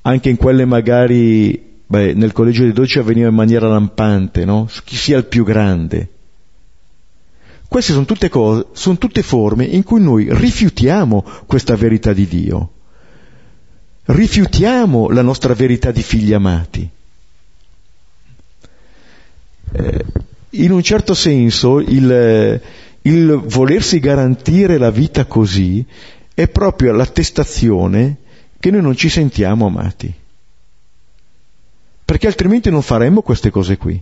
B: anche in quelle magari, beh, nel collegio dei dodici avveniva in maniera lampante, no? Chi sia il più grande. Queste sono tutte cose, sono tutte forme in cui noi rifiutiamo questa verità di Dio. Rifiutiamo la nostra verità di figli amati. Eh, in un certo senso il, il volersi garantire la vita così è proprio l'attestazione che noi non ci sentiamo amati. Perché altrimenti non faremmo queste cose qui.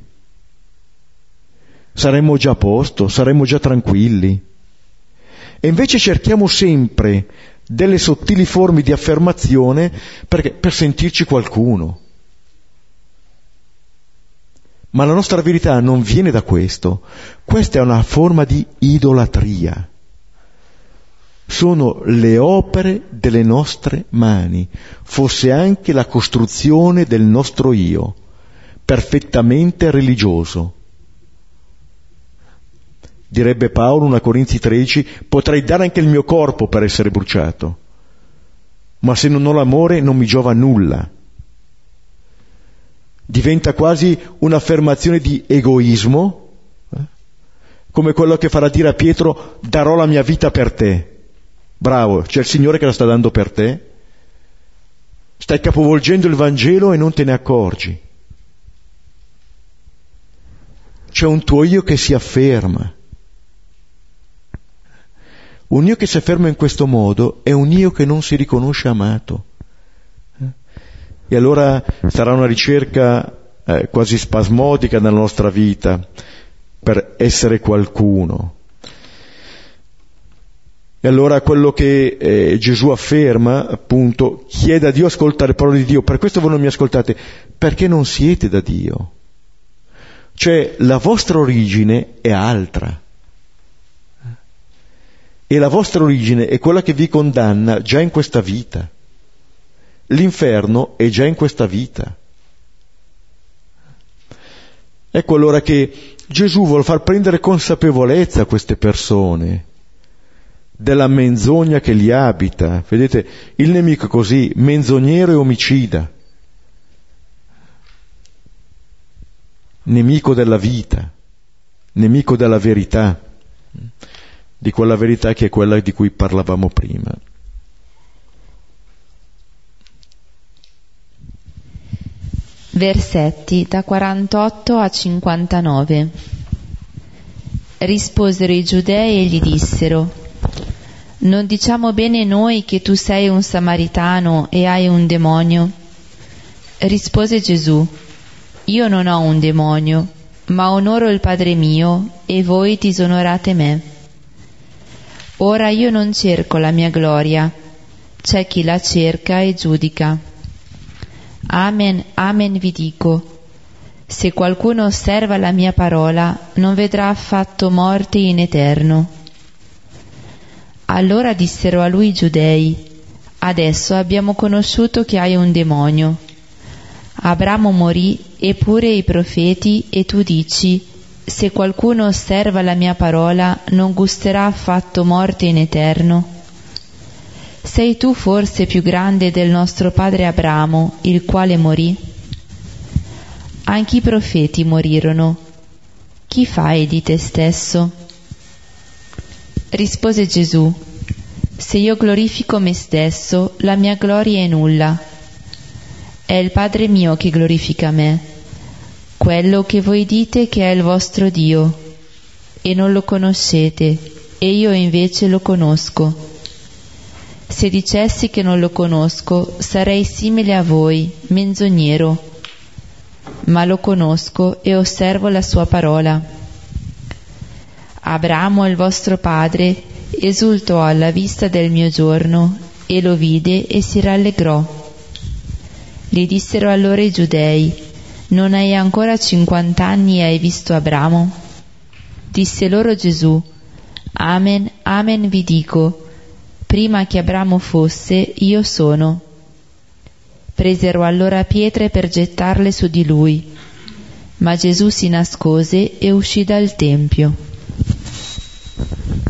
B: Saremmo già a posto, saremmo già tranquilli. E invece cerchiamo sempre delle sottili forme di affermazione perché, per sentirci qualcuno. Ma la nostra verità non viene da questo. Questa è una forma di idolatria sono le opere delle nostre mani, fosse anche la costruzione del nostro io, perfettamente religioso. Direbbe Paolo, 1 Corinzi 13, potrei dare anche il mio corpo per essere bruciato, ma se non ho l'amore non mi giova nulla. Diventa quasi un'affermazione di egoismo, eh? come quello che farà dire a Pietro, darò la mia vita per te. Bravo, c'è il Signore che la sta dando per te. Stai capovolgendo il Vangelo e non te ne accorgi. C'è un tuo io che si afferma. Un io che si afferma in questo modo è un io che non si riconosce amato. E allora sarà una ricerca eh, quasi spasmodica nella nostra vita per essere qualcuno. E allora quello che eh, Gesù afferma, appunto, chiede a Dio ascoltare le parole di Dio. Per questo voi non mi ascoltate, perché non siete da Dio. Cioè la vostra origine è altra. E la vostra origine è quella che vi condanna già in questa vita. L'inferno è già in questa vita. Ecco allora che Gesù vuole far prendere consapevolezza a queste persone della menzogna che li abita. Vedete, il nemico è così, menzognero e omicida, nemico della vita, nemico della verità, di quella verità che è quella di cui parlavamo prima.
A: Versetti da 48 a 59. Risposero i giudei e gli dissero, Non diciamo bene noi che tu sei un samaritano e hai un demonio? Rispose Gesù, Io non ho un demonio, ma onoro il Padre mio e voi disonorate me. Ora io non cerco la mia gloria, c'è chi la cerca e giudica. Amen, amen vi dico. Se qualcuno osserva la mia parola, non vedrà affatto morte in eterno. Allora dissero a lui i giudei, adesso abbiamo conosciuto che hai un demonio. Abramo morì, eppure i profeti, e tu dici, se qualcuno osserva la mia parola, non gusterà affatto morte in eterno. Sei tu forse più grande del nostro padre Abramo, il quale morì? Anche i profeti morirono. Chi fai di te stesso? Rispose Gesù, se io glorifico me stesso, la mia gloria è nulla. È il Padre mio che glorifica me, quello che voi dite che è il vostro Dio, e non lo conoscete, e io invece lo conosco. Se dicessi che non lo conosco, sarei simile a voi, menzognero, ma lo conosco e osservo la sua parola. Abramo, il vostro padre, esultò alla vista del mio giorno e lo vide e si rallegrò. Gli dissero allora i giudei, non hai ancora cinquant'anni e hai visto Abramo? Disse loro Gesù, Amen, amen vi dico, prima che Abramo fosse, io sono. Presero allora pietre per gettarle su di lui, ma Gesù si nascose e uscì dal Tempio.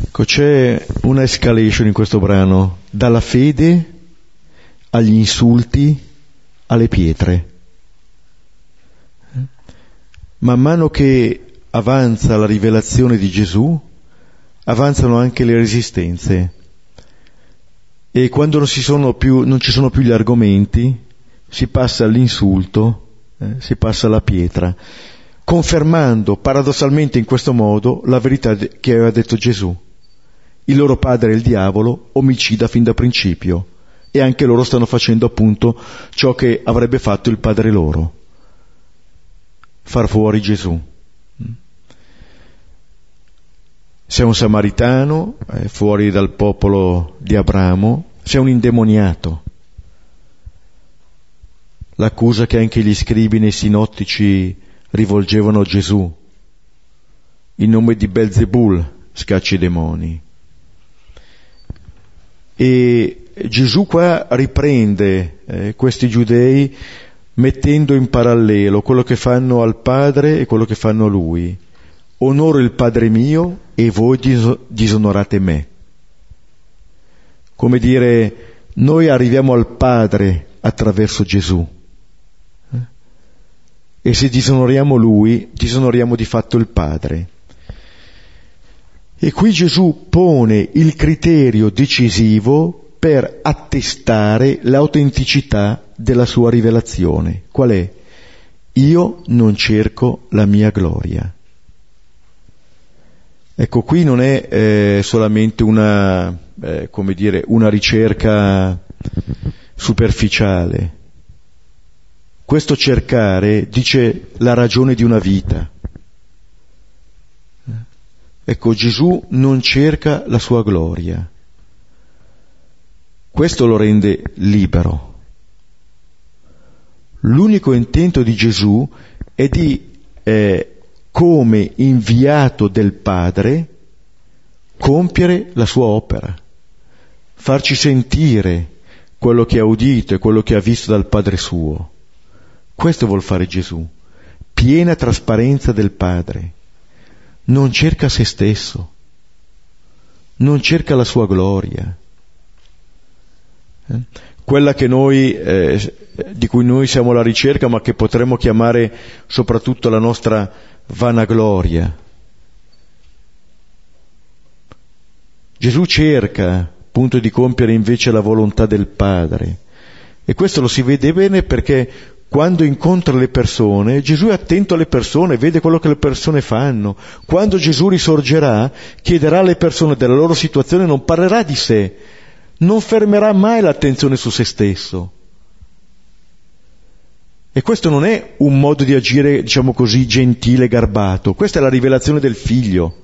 B: Ecco, c'è una escalation in questo brano, dalla fede agli insulti alle pietre. Man mano che avanza la rivelazione di Gesù, avanzano anche le resistenze e quando non più, non ci sono più gli argomenti si passa all'insulto, eh, si passa alla pietra, confermando paradossalmente in questo modo la verità che aveva detto Gesù. Il loro padre è il diavolo, omicida fin da principio, e anche loro stanno facendo appunto ciò che avrebbe fatto il padre loro, far fuori Gesù. Sei un samaritano, eh, fuori dal popolo di Abramo, sei un indemoniato. L'accusa che anche gli scribi nei sinottici rivolgevano a Gesù. In nome di Belzebul scacci i demoni. E Gesù qua riprende eh, questi giudei mettendo in parallelo quello che fanno al Padre e quello che fanno a Lui onoro il Padre mio e voi disonorate me. Come dire, noi arriviamo al Padre attraverso Gesù. Eh? E se disonoriamo Lui, disonoriamo di fatto il Padre. E qui Gesù pone il criterio decisivo per attestare l'autenticità della sua rivelazione. Qual è? Io non cerco la mia gloria. Ecco, qui non è eh, solamente una, eh, dire, una ricerca superficiale. Questo cercare dice la ragione di una vita. Ecco, Gesù non cerca la sua gloria, Questo lo rende libero. L'unico intento di Gesù è di, eh, come inviato del Padre, compiere la sua opera, farci sentire quello che ha udito e quello che ha visto dal Padre suo. Questo vuol fare Gesù, piena trasparenza del Padre. Non cerca se stesso, non cerca la sua gloria. Eh? Quella noi, eh, di cui noi siamo alla ricerca, ma che potremmo chiamare soprattutto la nostra vanagloria. Gesù cerca appunto di compiere invece la volontà del Padre. E questo lo si vede bene perché quando incontra le persone, Gesù è attento alle persone, vede quello che le persone fanno. Quando Gesù risorgerà, chiederà alle persone della loro situazione, non parlerà di sé, non fermerà mai l'attenzione su se stesso. E questo non è un modo di agire, diciamo così, gentile, garbato, questa è la rivelazione del figlio,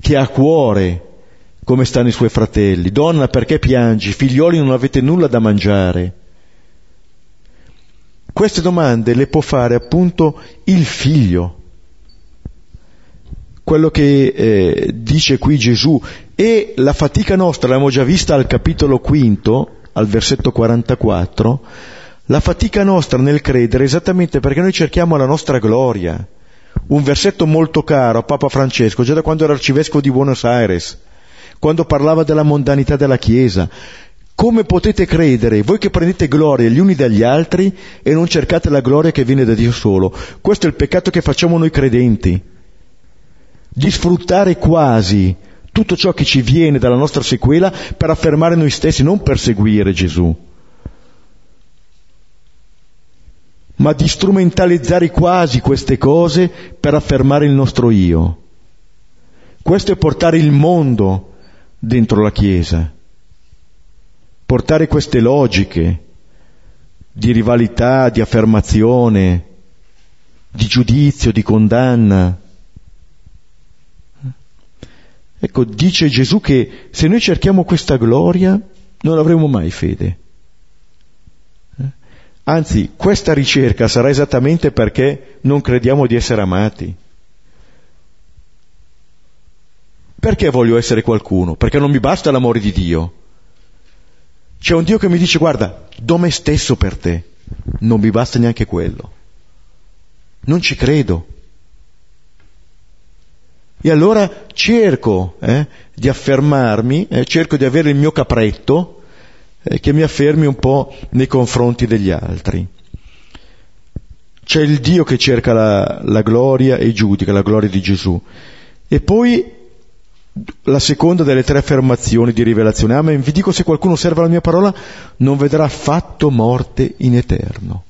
B: che ha a cuore come stanno i suoi fratelli. Donna, perché piangi? Figlioli, non avete nulla da mangiare. Queste domande le può fare appunto il figlio. Quello che eh, dice qui Gesù e la fatica nostra, l'abbiamo già vista al capitolo quinto, al versetto 44, la fatica nostra nel credere esattamente perché noi cerchiamo la nostra gloria. Un versetto molto caro a Papa Francesco, già da quando era arcivescovo di Buenos Aires, quando parlava della mondanità della Chiesa. Come potete credere, voi che prendete gloria gli uni dagli altri e non cercate la gloria che viene da Dio solo? Questo è il peccato che facciamo noi credenti. Di sfruttare quasi tutto ciò che ci viene dalla nostra sequela per affermare noi stessi, non per seguire Gesù, ma di strumentalizzare quasi queste cose per affermare il nostro io. Questo è portare il mondo dentro la Chiesa portare queste logiche di rivalità, di affermazione, di giudizio, di condanna. Ecco, dice Gesù che se noi cerchiamo questa gloria non avremo mai fede. Anzi, questa ricerca sarà esattamente perché non crediamo di essere amati. Perché voglio essere qualcuno? Perché non mi basta l'amore di Dio. C'è un Dio che mi dice guarda, do me stesso per te, non mi basta neanche quello. Non ci credo. E allora cerco eh, di affermarmi, eh, cerco di avere il mio capretto che mi affermi un po' nei confronti degli altri. C'è il Dio che cerca la, la gloria e giudica la gloria di Gesù. E poi la seconda delle tre affermazioni di rivelazione. Amen. Vi dico se qualcuno serve la mia parola, non vedrà affatto morte in eterno.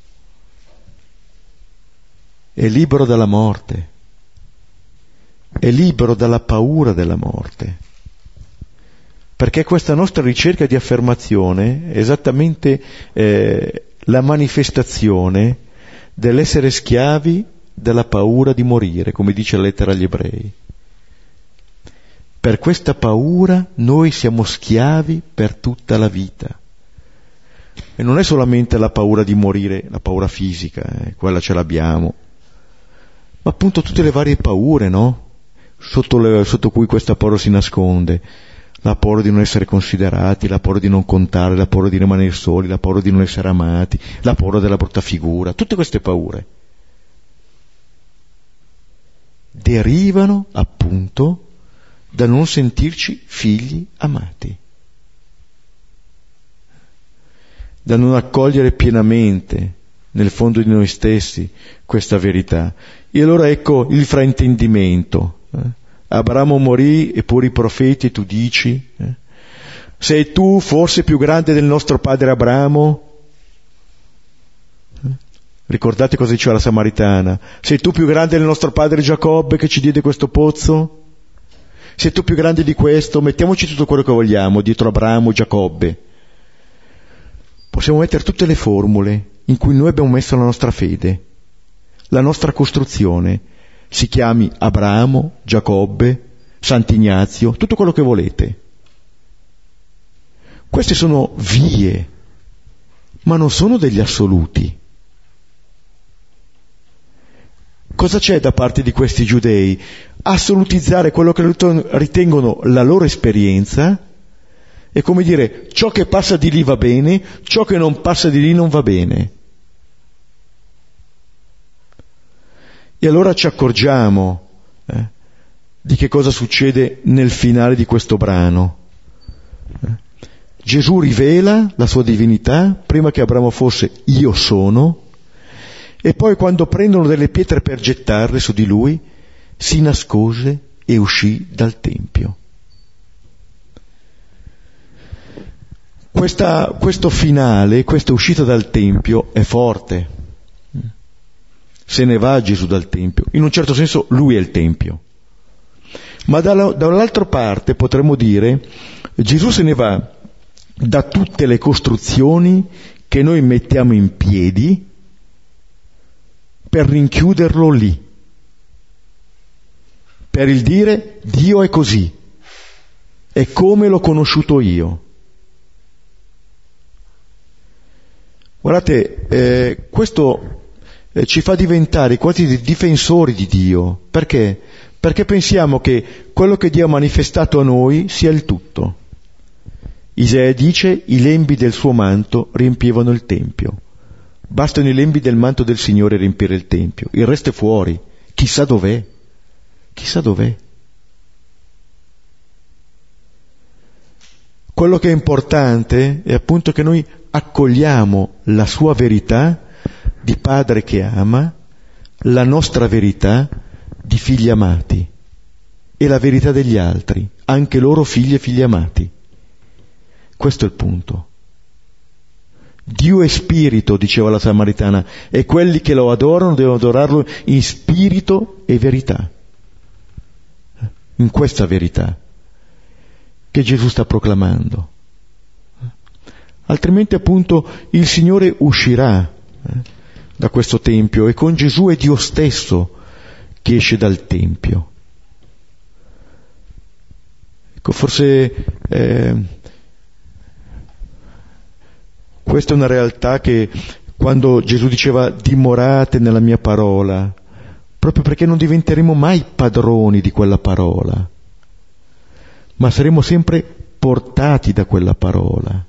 B: È libero dalla morte. È libero dalla paura della morte. Perché questa nostra ricerca di affermazione è esattamente eh, la manifestazione dell'essere schiavi della paura di morire, come dice la lettera agli ebrei. Per questa paura noi siamo schiavi per tutta la vita. E non è solamente la paura di morire, la paura fisica, eh, quella ce l'abbiamo, ma appunto tutte le varie paure, no? Sotto, le, sotto cui questa paura si nasconde. La paura di non essere considerati, la paura di non contare, la paura di rimanere soli, la paura di non essere amati, la paura della brutta figura, tutte queste paure derivano appunto da non sentirci figli amati, da non accogliere pienamente nel fondo di noi stessi questa verità. E allora ecco il fraintendimento. Eh? Abramo morì eppure i profeti tu dici, eh? sei tu forse più grande del nostro padre Abramo? Eh? Ricordate cosa diceva la Samaritana? Sei tu più grande del nostro padre Giacobbe che ci diede questo pozzo? sei tu più grande di questo, mettiamoci tutto quello che vogliamo dietro Abramo, Giacobbe. Possiamo mettere tutte le formule in cui noi abbiamo messo la nostra fede, la nostra costruzione. Si chiami Abramo, Giacobbe, Sant'Ignazio, tutto quello che volete. Queste sono vie, ma non sono degli assoluti. Cosa c'è da parte di questi giudei? Assolutizzare quello che ritengono la loro esperienza è come dire ciò che passa di lì va bene, ciò che non passa di lì non va bene. E allora ci accorgiamo eh, di che cosa succede nel finale di questo brano. Eh. Gesù rivela la sua divinità prima che Abramo fosse io sono e poi quando prendono delle pietre per gettarle su di lui si nascose e uscì dal Tempio. Questa, questo finale, questa uscita dal Tempio è forte. Se ne va Gesù dal Tempio. In un certo senso lui è il Tempio. Ma dalla, dall'altra parte potremmo dire Gesù se ne va da tutte le costruzioni che noi mettiamo in piedi per rinchiuderlo lì, per il dire Dio è così, è come l'ho conosciuto io. Guardate, eh, questo ci fa diventare quasi dei difensori di Dio. Perché? Perché pensiamo che quello che Dio ha manifestato a noi sia il tutto. Isaia dice i lembi del suo manto riempivano il Tempio. Bastano i lembi del manto del Signore a riempire il Tempio. Il resto è fuori. Chissà dov'è. Chissà dov'è. Quello che è importante è appunto che noi accogliamo la sua verità di padre che ama, la nostra verità di figli amati e la verità degli altri, anche loro figli e figli amati. Questo è il punto. Dio è spirito, diceva la Samaritana, e quelli che lo adorano devono adorarlo in spirito e verità. In questa verità che Gesù sta proclamando. Altrimenti appunto il Signore uscirà eh, da questo Tempio e con Gesù è Dio stesso che esce dal Tempio. Ecco, forse eh, questa è una realtà che quando Gesù diceva dimorate nella mia parola, proprio perché non diventeremo mai padroni di quella parola, ma saremo sempre portati da quella parola.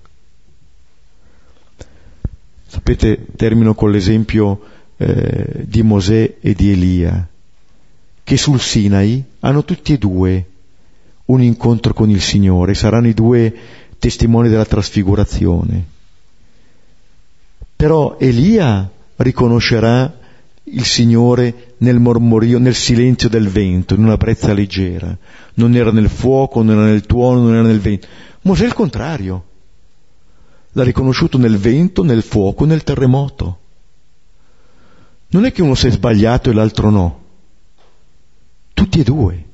B: Sapete, termino con l'esempio eh, di Mosè e di Elia, che sul Sinai hanno tutti e due un incontro con il Signore, saranno i due testimoni della trasfigurazione. Però Elia riconoscerà il Signore nel mormorio, nel silenzio del vento, in una brezza leggera. Non era nel fuoco, non era nel tuono, non era nel vento. Mosè il contrario. L'ha riconosciuto nel vento, nel fuoco, nel terremoto. Non è che uno si è sbagliato e l'altro no. Tutti e due.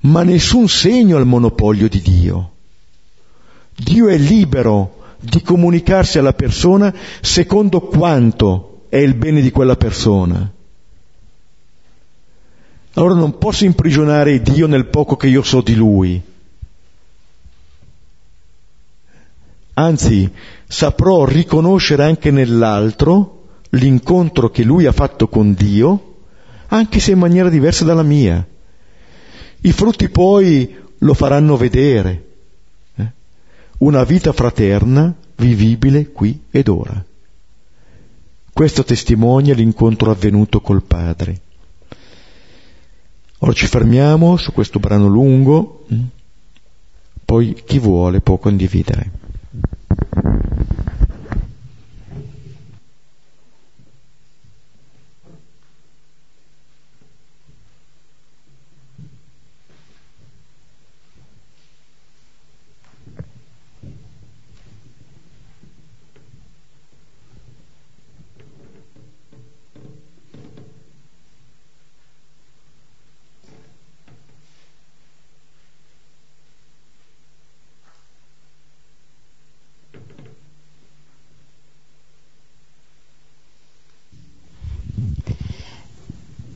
B: Ma nessun segno al monopolio di Dio. Dio è libero di comunicarsi alla persona secondo quanto è il bene di quella persona. Allora non posso imprigionare Dio nel poco che io so di Lui. Anzi, saprò riconoscere anche nell'altro l'incontro che lui ha fatto con Dio, anche se in maniera diversa dalla mia. I frutti poi lo faranno vedere. Eh? Una vita fraterna vivibile qui ed ora. Questo testimonia l'incontro avvenuto col Padre. Ora ci fermiamo su questo brano lungo, hm? poi chi vuole può condividere.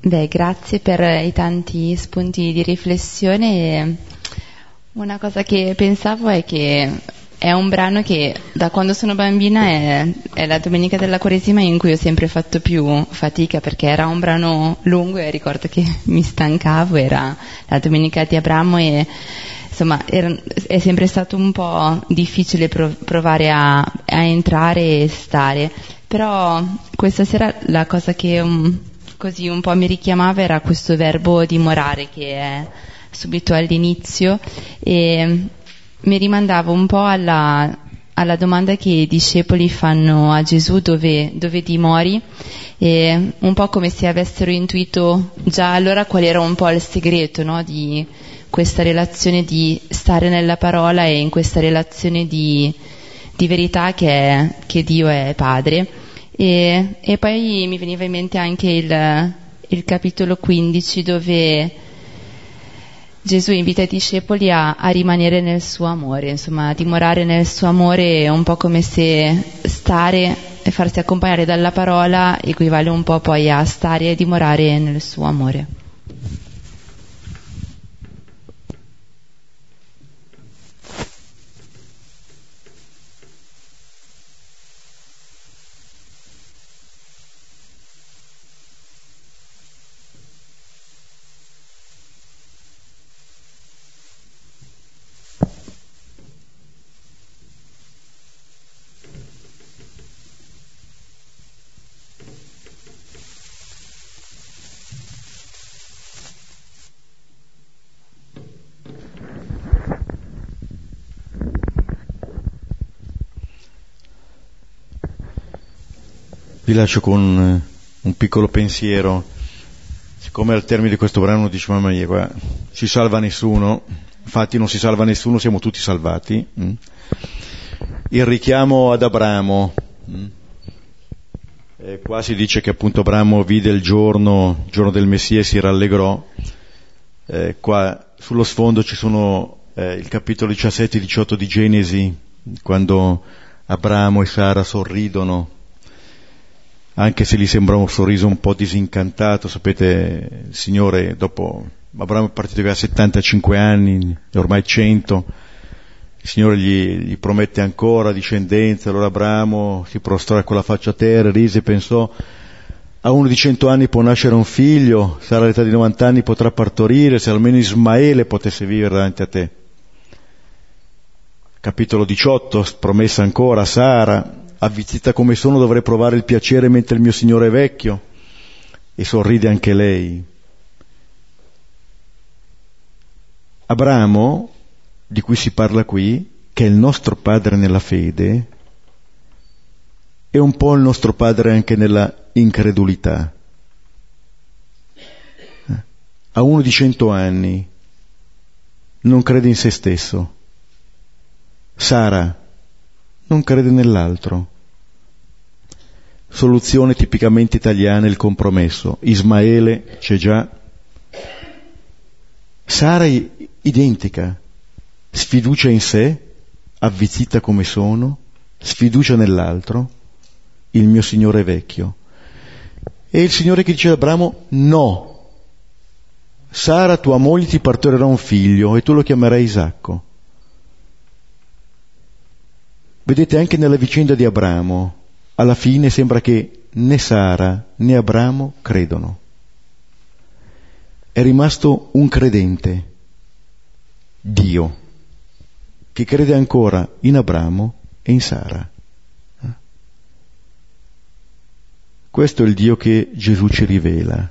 A: Beh, grazie per i tanti spunti di riflessione. Una cosa che pensavo è che è un brano che da quando sono bambina è, è, la domenica della Quaresima in cui ho sempre fatto più fatica perché era un brano lungo e ricordo che mi stancavo, era la domenica di Abramo e insomma era, è sempre stato un po' difficile provare a, a, entrare e stare, però questa sera la cosa che um, così un po' mi richiamava era questo verbo dimorare che è subito all'inizio e mi rimandava un po' alla, alla domanda che i discepoli fanno a Gesù dove, dove, dimori e un po' come se avessero intuito già allora qual era un po' il segreto no? di questa relazione di stare nella parola e in questa relazione di, di verità che, è, che, Dio è Padre. E, e, poi mi veniva in mente anche il, il capitolo 15 dove Gesù invita i discepoli a, a, rimanere nel suo amore, insomma, a dimorare nel suo amore, è un po' come se stare e farsi accompagnare dalla parola equivale un po' poi a stare e dimorare nel suo amore.
B: Vi lascio con eh, un piccolo pensiero. Siccome al termine di questo brano dice mamma mia, qua, si salva nessuno, infatti non si salva nessuno, siamo tutti salvati. Mm. Il richiamo ad Abramo. Mm. Eh, qua si dice che appunto Abramo vide il giorno, il giorno del Messia e si rallegrò. Eh, qua sullo sfondo ci sono eh, il capitolo 17 e 18 di Genesi, quando Abramo e Sara sorridono anche se gli sembra un sorriso un po' disincantato, sapete, il Signore dopo Abramo è partito che aveva 75 anni, ormai 100, il Signore gli, gli, promette ancora discendenza, allora Abramo si prostrò con la faccia a terra, rise e pensò a uno di 100 anni può nascere un figlio, sarà all'età di 90 anni potrà partorire, se almeno Ismaele potesse vivere davanti a te. Capitolo 18, promessa ancora a Sara, avvizzita come sono dovrei provare il piacere mentre il mio Signore è vecchio. E sorride anche lei. Abramo, di cui si parla qui, che è il nostro padre nella fede, è un po' il nostro padre anche nella incredulità. A uno di cento anni non crede in se stesso. Sara non crede nell'altro. Soluzione tipicamente italiana il compromesso. Ismaele c'è già. Sara identica, sfiducia in sé, avvizzita come sono, sfiducia nell'altro, il mio Signore è vecchio. E il Signore che dice ad Abramo, no, Sara tua moglie ti partorirà un figlio e tu lo chiamerai Isacco. Vedete anche nella vicenda di Abramo, alla fine sembra che né Sara né Abramo credono. È rimasto un credente, Dio, che crede ancora in Abramo e in Sara. Questo è il Dio che Gesù ci rivela,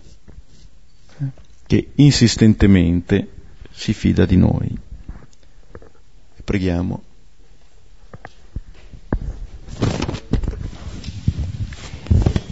B: che insistentemente si fida di noi. Preghiamo.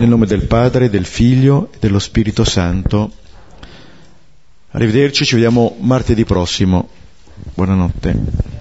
B: Nel nome del Padre, del Figlio e dello Spirito Santo. Arrivederci, ci vediamo martedì prossimo. Buonanotte.